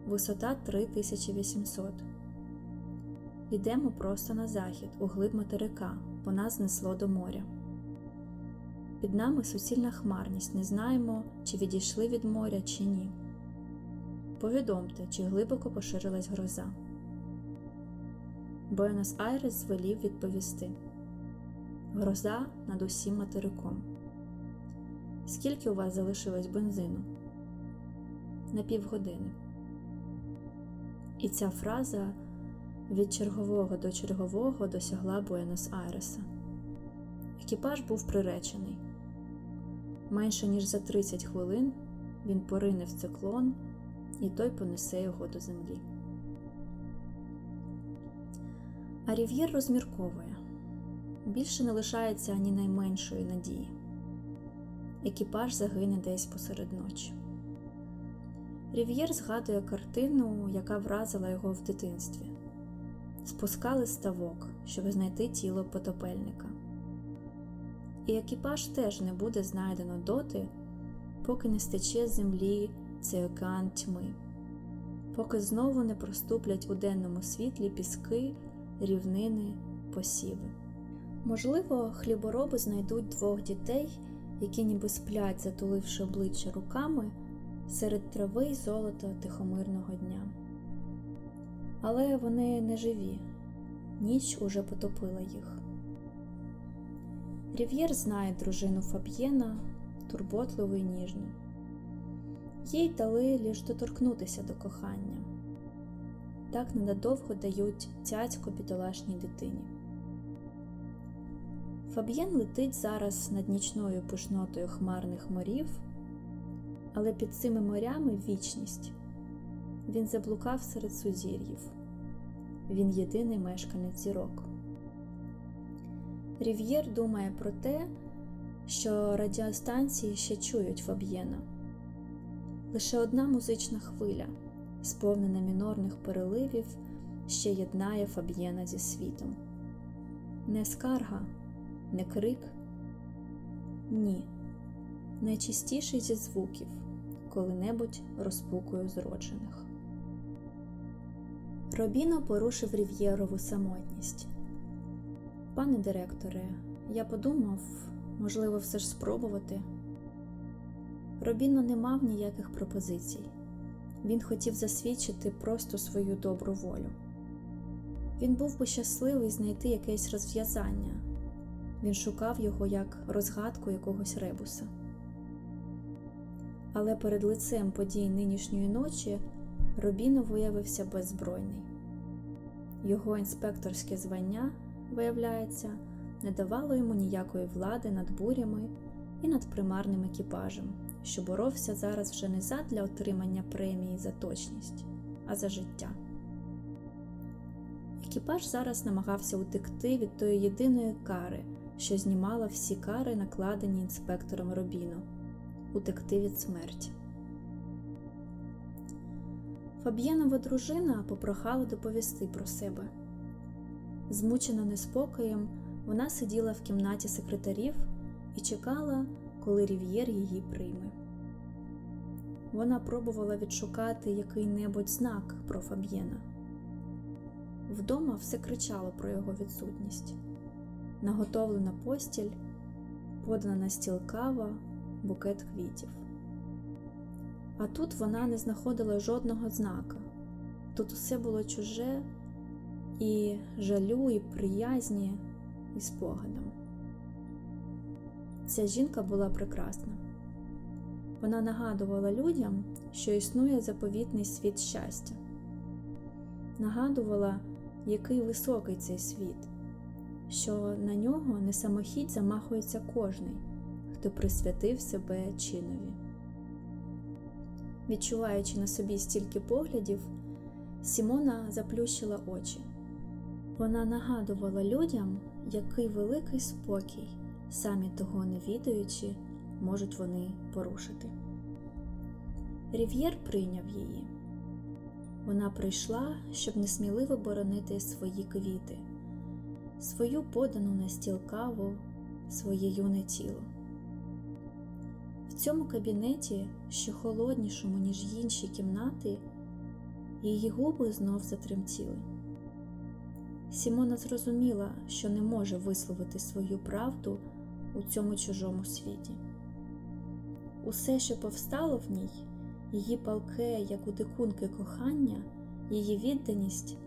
висота 3800. Йдемо просто на захід, у глиб материка, бо нас знесло до моря. Під нами суцільна хмарність, не знаємо, чи відійшли від моря, чи ні. Повідомте, чи глибоко поширилась гроза. Буенос Айрес звелів відповісти Гроза над усім материком. Скільки у вас залишилось бензину? На півгодини. І ця фраза від чергового до чергового досягла Буенос Айреса. Екіпаж був приречений. Менше ніж за 30 хвилин він порине в циклон, і той понесе його до землі. А Рів'єр розмірковує більше не лишається ані найменшої надії. Екіпаж загине десь посеред ночі. Рів'єр згадує картину, яка вразила його в дитинстві. Спускали ставок, щоб знайти тіло потопельника. І екіпаж теж не буде знайдено доти, поки не стече землі цей океан тьми, поки знову не проступлять у денному світлі піски, рівнини, посіви. Можливо, хлібороби знайдуть двох дітей, які ніби сплять, затуливши обличчя руками серед трави й золота тихомирного дня. Але вони не живі, ніч уже потопила їх. Рів'єр знає дружину Фаб'єна, турботливу й ніжну. Їй дали лиш доторкнутися до кохання. Так ненадовго дають цяцько бідолашній дитині. Фаб'єн летить зараз над нічною пишнотою хмарних морів, але під цими морями вічність. Він заблукав серед сузір'їв. Він єдиний мешканець зірок. Рів'єр думає про те, що радіостанції ще чують Фаб'єна. Лише одна музична хвиля, сповнена мінорних переливів, ще єднає Фаб'єна зі світом. Не скарга, не крик, ні, найчистіший зі звуків, коли-небудь розпукою зроджених. Робіно порушив Рів'єрову самотність. Пане директоре, я подумав, можливо, все ж спробувати. Робіно не мав ніяких пропозицій. Він хотів засвідчити просто свою добру волю. Він був би щасливий знайти якесь розв'язання. Він шукав його як розгадку якогось ребуса. Але перед лицем подій нинішньої ночі Робіно виявився беззбройний. Його інспекторське звання, виявляється, не давало йому ніякої влади над бурями і над примарним екіпажем, що боровся зараз вже не задля отримання премії за точність, а за життя. Екіпаж зараз намагався утекти від тої єдиної кари, що знімала всі кари, накладені інспектором Робіно утекти від смерті. Фаб'єнова дружина попрохала доповісти про себе. Змучена неспокоєм, вона сиділа в кімнаті секретарів і чекала, коли Рів'єр її прийме. Вона пробувала відшукати який-небудь знак про Фаб'єна. Вдома все кричало про його відсутність. Наготовлена постіль, подана на стіл кава, букет квітів. А тут вона не знаходила жодного знака. Тут усе було чуже і жалю, і приязні, і спогадом. Ця жінка була прекрасна. Вона нагадувала людям, що існує заповітний світ щастя, нагадувала, який високий цей світ, що на нього не самохідь замахується кожний, хто присвятив себе чинові. Відчуваючи на собі стільки поглядів, Сімона заплющила очі. Вона нагадувала людям, який великий спокій, самі того не відаючи, можуть вони порушити. Рів'єр прийняв її. Вона прийшла, щоб несміливо боронити свої квіти, свою подану на стіл каву, своє юне тіло. В цьому кабінеті, що холоднішому, ніж інші кімнати, її губи знов затремтіли. Сімона зрозуміла, що не може висловити свою правду у цьому чужому світі. Усе, що повстало в ній, її палке, як у дикунки кохання, її відданість,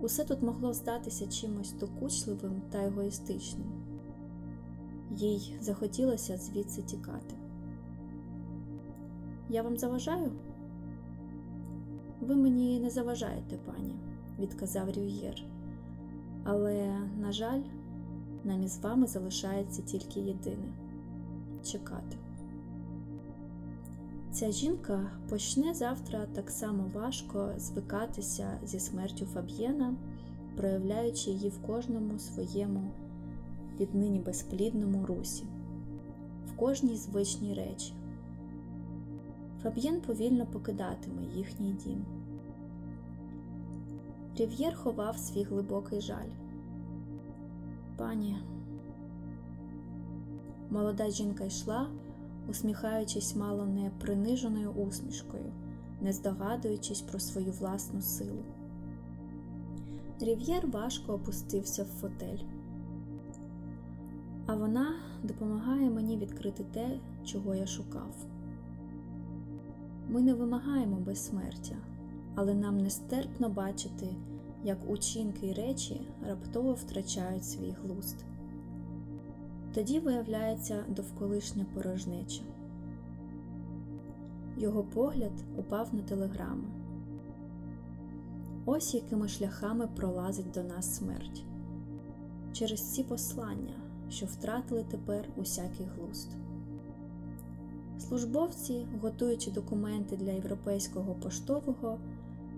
усе тут могло здатися чимось докучливим та егоїстичним. Їй захотілося звідси тікати. Я вам заважаю? Ви мені не заважаєте, пані, відказав Рюєр. Але, на жаль, нам із вами залишається тільки єдине чекати. Ця жінка почне завтра так само важко звикатися зі смертю Фаб'єна, проявляючи її в кожному своєму віднині безплідному русі, в кожній звичній речі. Фаб'єн повільно покидатиме їхній дім. Рів'єр ховав свій глибокий жаль. Пані, молода жінка йшла, усміхаючись мало не приниженою усмішкою, не здогадуючись про свою власну силу. Рів'єр важко опустився в фотель. а вона допомагає мені відкрити те, чого я шукав. Ми не вимагаємо безсмертя, але нам нестерпно бачити, як учинки й речі раптово втрачають свій глузд. Тоді виявляється довколишня порожнеча. Його погляд упав на телеграми. Ось якими шляхами пролазить до нас смерть через ці послання, що втратили тепер усякий глузд. Службовці, готуючи документи для європейського поштового,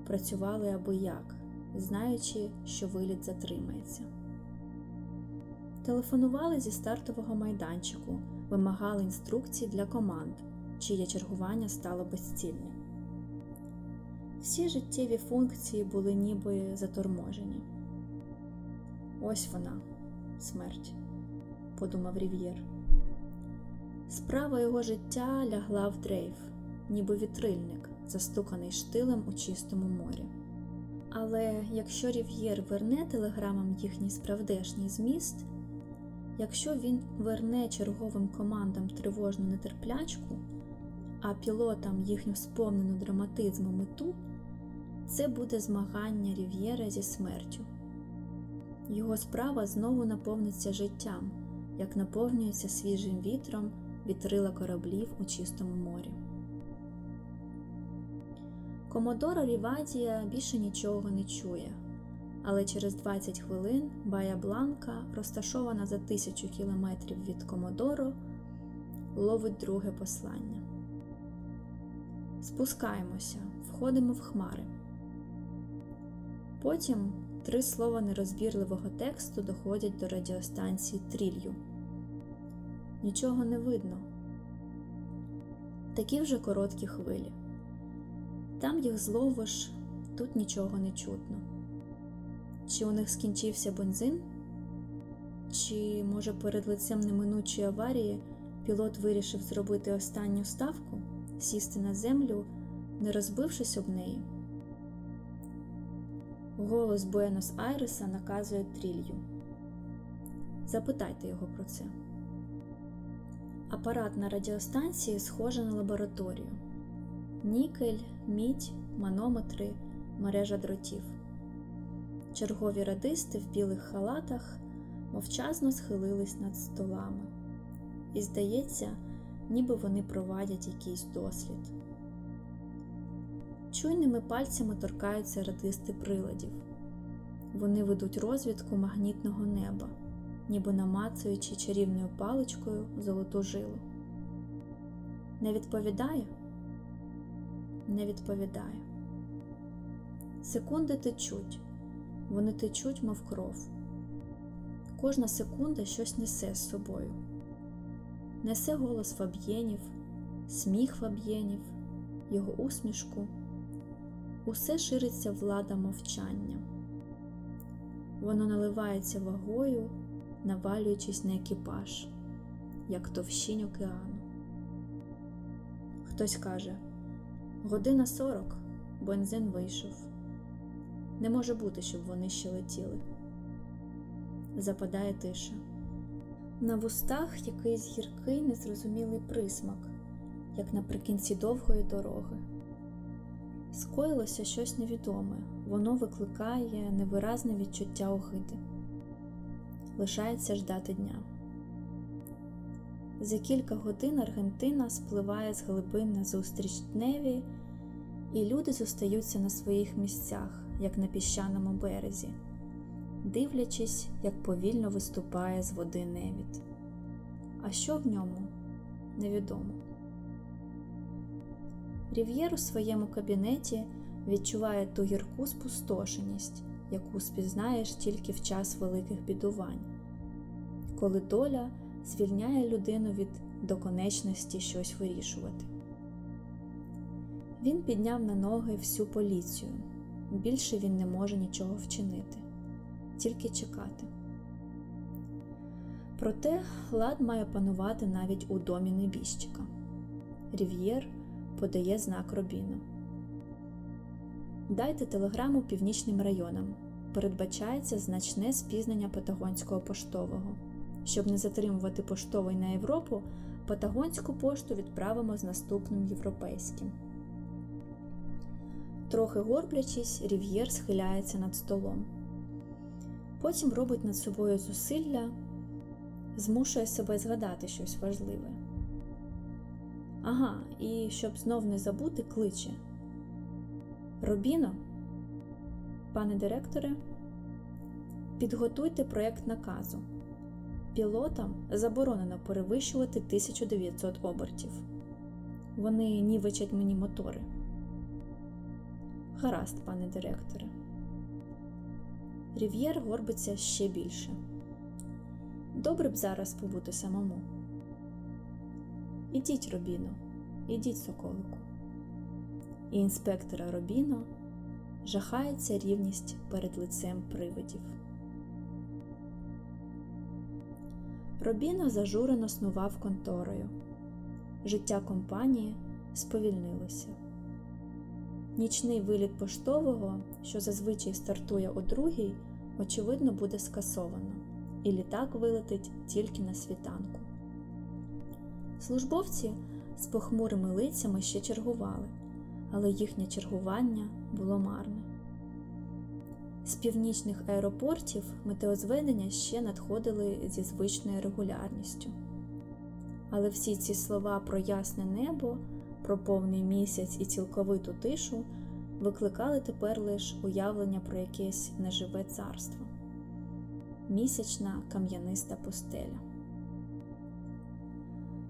працювали аби як, знаючи, що виліт затримається. Телефонували зі стартового майданчику, вимагали інструкцій для команд, чиє чергування стало безцільним. Всі життєві функції були ніби заторможені. Ось вона, смерть, подумав Рів'єр. Справа його життя лягла в дрейф, ніби вітрильник, застуканий штилем у чистому морі. Але якщо Рів'єр верне телеграмам їхній справдешній зміст, якщо він верне черговим командам тривожну нетерплячку, а пілотам їхню сповнену драматизму мету, це буде змагання Рів'єра зі смертю. Його справа знову наповниться життям, як наповнюється свіжим вітром вітрила кораблів у чистому морі. Комодоро Рівадія більше нічого не чує, але через 20 хвилин Бая Бланка, розташована за тисячу кілометрів від Комодоро, ловить друге послання. Спускаємося, входимо в хмари. Потім три слова нерозбірливого тексту доходять до радіостанції Трілью. Нічого не видно. Такі вже короткі хвилі. Там їх зловиш, тут нічого не чутно. Чи у них скінчився бензин? Чи, може, перед лицем неминучої аварії пілот вирішив зробити останню ставку, сісти на землю, не розбившись об неї? Голос Буенос Айреса наказує трілью. Запитайте його про це. Апарат на радіостанції схожий на лабораторію: нікель, мідь, манометри, мережа дротів. Чергові радисти в білих халатах мовчазно схилились над столами, і здається, ніби вони провадять якийсь дослід. Чуйними пальцями торкаються радисти приладів. Вони ведуть розвідку магнітного неба, ніби намацуючи чарівною паличкою золоту жилу. Не відповідає? Не відповідає. Секунди течуть, вони течуть, мов кров. Кожна секунда щось несе з собою. Несе голос Фаб'єнів, сміх Фаб'єнів, його усмішку усе шириться влада мовчання. Воно наливається вагою, навалюючись на екіпаж, як товщинь океану. Хтось каже година сорок, бензин вийшов. Не може бути, щоб вони ще летіли. Западає тиша. На вустах якийсь гіркий, незрозумілий присмак, як наприкінці довгої дороги. Скоїлося щось невідоме, воно викликає невиразне відчуття огиди. Лишається ждати дня. За кілька годин Аргентина спливає з глибин на зустріч дневі, і люди зостаються на своїх місцях, як на піщаному березі, дивлячись, як повільно виступає з води невід. А що в ньому невідомо. Рів'єр у своєму кабінеті відчуває ту гірку спустошеність, яку спізнаєш тільки в час великих бідувань, коли доля звільняє людину від доконечності щось вирішувати. Він підняв на ноги всю поліцію. Більше він не може нічого вчинити, тільки чекати. Проте лад має панувати навіть у домі небіжчика. Рів'єр подає знак Робіну. Дайте телеграму північним районам. Передбачається значне спізнення Патагонського поштового. Щоб не затримувати поштовий на Європу, патагонську пошту відправимо з наступним європейським. Трохи горблячись, Рів'єр схиляється над столом. Потім робить над собою зусилля, змушує себе згадати щось важливе. Ага, і щоб знов не забути, кличе. Робіно, пане директоре, підготуйте проєкт наказу. Пілотам заборонено перевищувати 1900 обертів. Вони нівечать мені мотори. Гаразд, пане директоре. Рів'єр горбиться ще більше. Добре б зараз побути самому. Ідіть, Робіно, ідіть, соколику. І інспектора Робіно жахається рівність перед лицем привидів. Робіно зажурено снував конторою. Життя компанії сповільнилося. Нічний виліт поштового, що зазвичай стартує о другій, очевидно, буде скасовано, і літак вилетить тільки на світанку. Службовці з похмурими лицями ще чергували, але їхнє чергування було марне. З північних аеропортів метеозведення ще надходили зі звичною регулярністю. Але всі ці слова про ясне небо, про повний місяць і цілковиту тишу викликали тепер лише уявлення про якесь неживе царство місячна кам'яниста пустеля.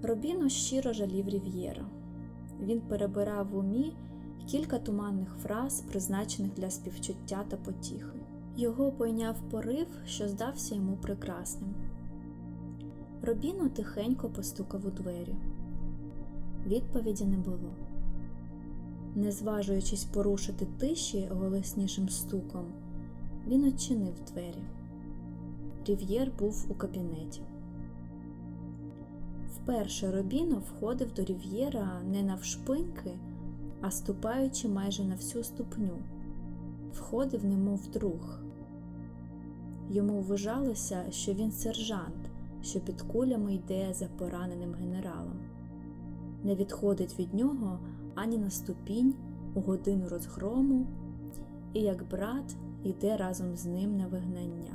Робіно щиро жалів Рів'єра. Він перебирав в умі кілька туманних фраз, призначених для співчуття та потіхи. Його пойняв порив, що здався йому прекрасним. Робіно тихенько постукав у двері. Відповіді не було. Не зважуючись порушити тиші голоснішим стуком, він очинив двері. Рів'єр був у кабінеті. Вперше Робіно входив до Рів'єра не навшпиньки, а ступаючи майже на всю ступню, входив, немов друг. Йому вважалося, що він сержант, що під кулями йде за пораненим генералом, не відходить від нього ані на ступінь у годину розгрому, і як брат йде разом з ним на вигнання.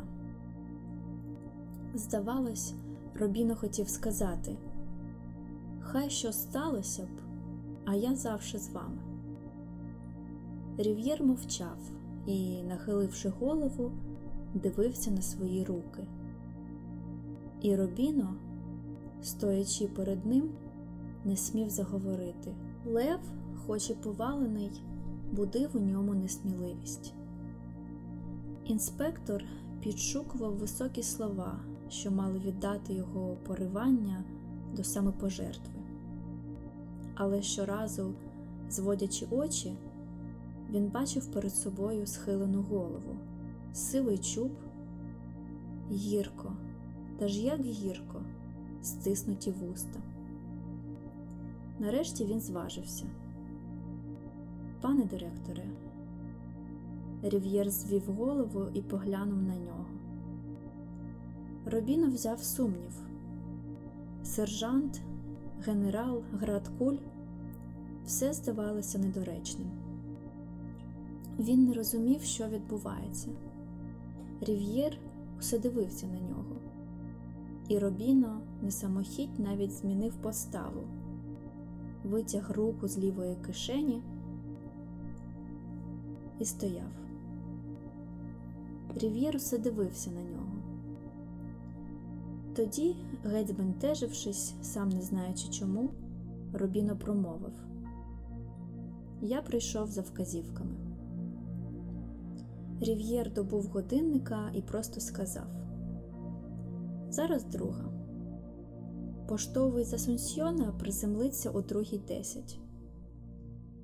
Здавалось, Робіно хотів сказати Хай що сталося б, а я завше з вами. Рів'єр мовчав і, нахиливши голову, дивився на свої руки. І Робіно, стоячи перед ним, не смів заговорити. Лев, хоч і повалений, будив у ньому несміливість. Інспектор підшукував високі слова, що мали віддати його поривання до самопожертви. Але щоразу, зводячи очі, він бачив перед собою схилену голову, сивий чуб, гірко, та ж як гірко, стиснуті вуста. Нарешті він зважився. Пане директоре, Рів'єр звів голову і поглянув на нього. Робіно взяв сумнів. Сержант, генерал, град куль все здавалося недоречним. Він не розумів, що відбувається. Рів'єр усе дивився на нього, і Робіно не самохідь навіть змінив поставу, витяг руку з лівої кишені і стояв. Рів'єр усе дивився на нього. Тоді, геть збентежившись, сам не знаючи чому, Робіно промовив Я прийшов за вказівками. Рів'єр добув годинника і просто сказав Зараз друга. Поштовий з Асунсьйона приземлиться о 2.10.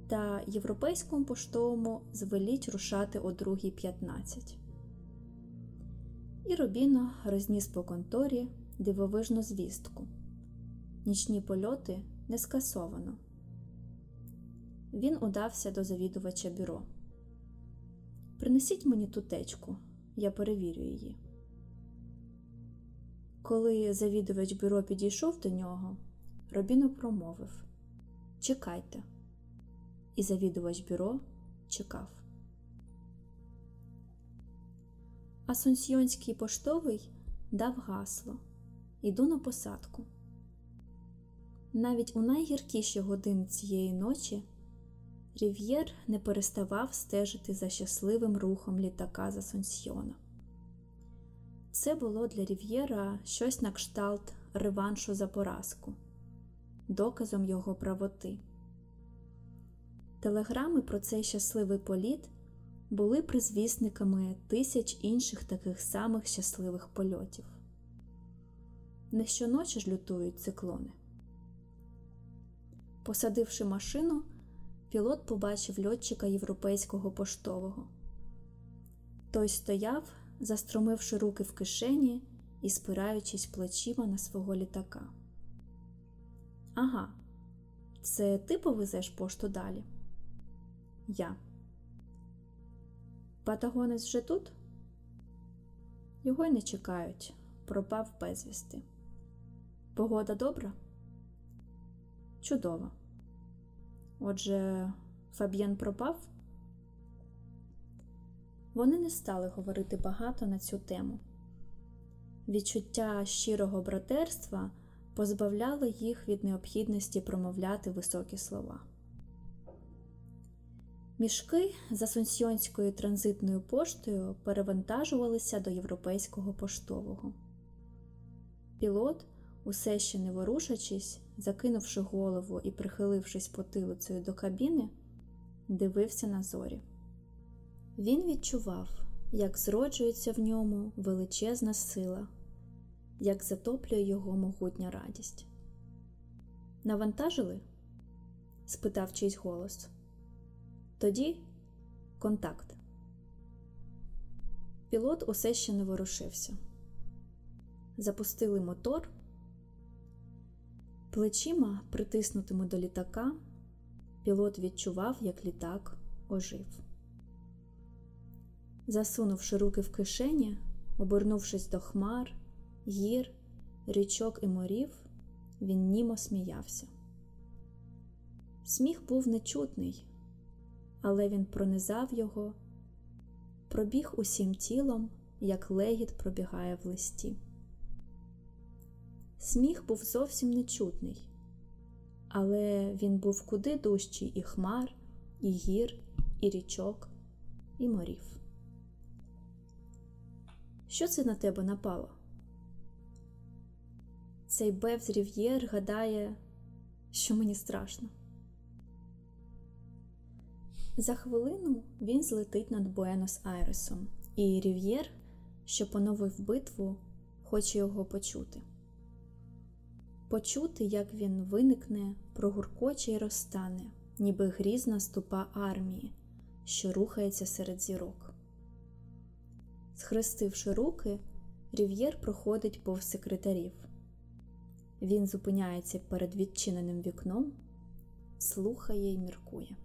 Та європейському поштовому звеліть рушати о 2.15. І Робіно розніс по конторі дивовижну звістку. Нічні польоти не скасовано. Він удався до завідувача бюро. Принесіть мені ту течку, я перевірю її. Коли завідувач бюро підійшов до нього, Робіно промовив Чекайте. І завідувач бюро чекав. Асунсьйонський поштовий дав гасло Іду на посадку. Навіть у найгіркіші години цієї ночі Рів'єр не переставав стежити за щасливим рухом літака з Асунсьйона. Це було для Рів'єра щось на кшталт реваншу за поразку, доказом його правоти. Телеграми про цей щасливий політ були призвісниками тисяч інших таких самих щасливих польотів. Не щоночі ж лютують циклони. Посадивши машину, пілот побачив льотчика європейського поштового. Той стояв, застромивши руки в кишені і спираючись плечима на свого літака. Ага, це ти повезеш пошту далі? Я. Патагонець вже тут? Його й не чекають. Пропав безвісти. Погода добра? Чудова. Отже, Фаб'єн пропав? Вони не стали говорити багато на цю тему. Відчуття щирого братерства позбавляло їх від необхідності промовляти високі слова. Мішки з асунсьйонською транзитною поштою перевантажувалися до європейського поштового. Пілот, усе ще не ворушачись, закинувши голову і прихилившись потилицею до кабіни, дивився на зорі. Він відчував, як зроджується в ньому величезна сила, як затоплює його могутня радість. Навантажили? спитав чийсь голос. Тоді контакт. Пілот усе ще не ворушився. Запустили мотор. Плечима, притиснутими до літака, пілот відчував, як літак ожив. Засунувши руки в кишені, обернувшись до хмар, гір, річок і морів, він німо сміявся. Сміх був нечутний, але він пронизав його, пробіг усім тілом, як легіт пробігає в листі. Сміх був зовсім нечутний, але він був куди дужчий і хмар, і гір, і річок, і морів. Що це на тебе напало? Цей Бевз Рів'єр гадає, що мені страшно. За хвилину він злетить над Буенос Айресом, і Рів'єр, що поновив битву, хоче його почути. Почути, як він виникне, прогуркоче й розтане, ніби грізна ступа армії, що рухається серед зірок. Схрестивши руки, Рів'єр проходить повз секретарів. Він зупиняється перед відчиненим вікном, слухає й міркує.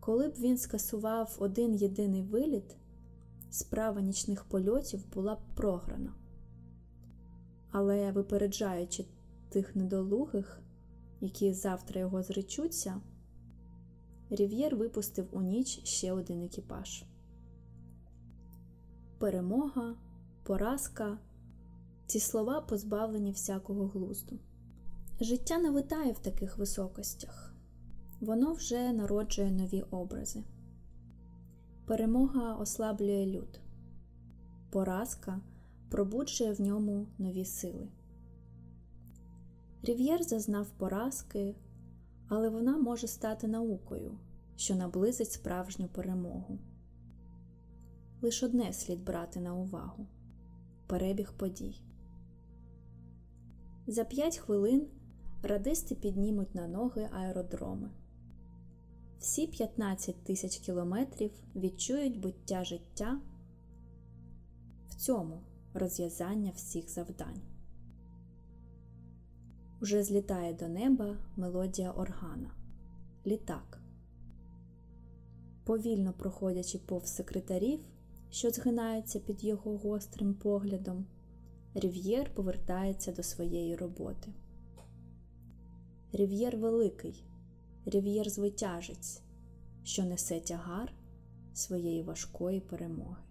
Коли б він скасував один єдиний виліт, справа нічних польотів була б програна. Але, випереджаючи тих недолугих, які завтра його зречуться, Рів'єр випустив у ніч ще один екіпаж. Перемога, поразка ці слова позбавлені всякого глузду. Життя не витає в таких високостях воно вже народжує нові образи. Перемога ослаблює люд, поразка пробуджує в ньому нові сили. Рів'єр зазнав поразки, але вона може стати наукою, що наблизить справжню перемогу. Лиш одне слід брати на увагу перебіг подій. За п'ять хвилин радисти піднімуть на ноги аеродроми всі 15 тисяч кілометрів відчують буття життя в цьому розв'язання всіх завдань. Уже злітає до неба мелодія органа, літак. Повільно проходячи повз секретарів, що згинаються під його гострим поглядом, Рів'єр повертається до своєї роботи. Рів'єр великий, рів'єр звитяжець, що несе тягар своєї важкої перемоги.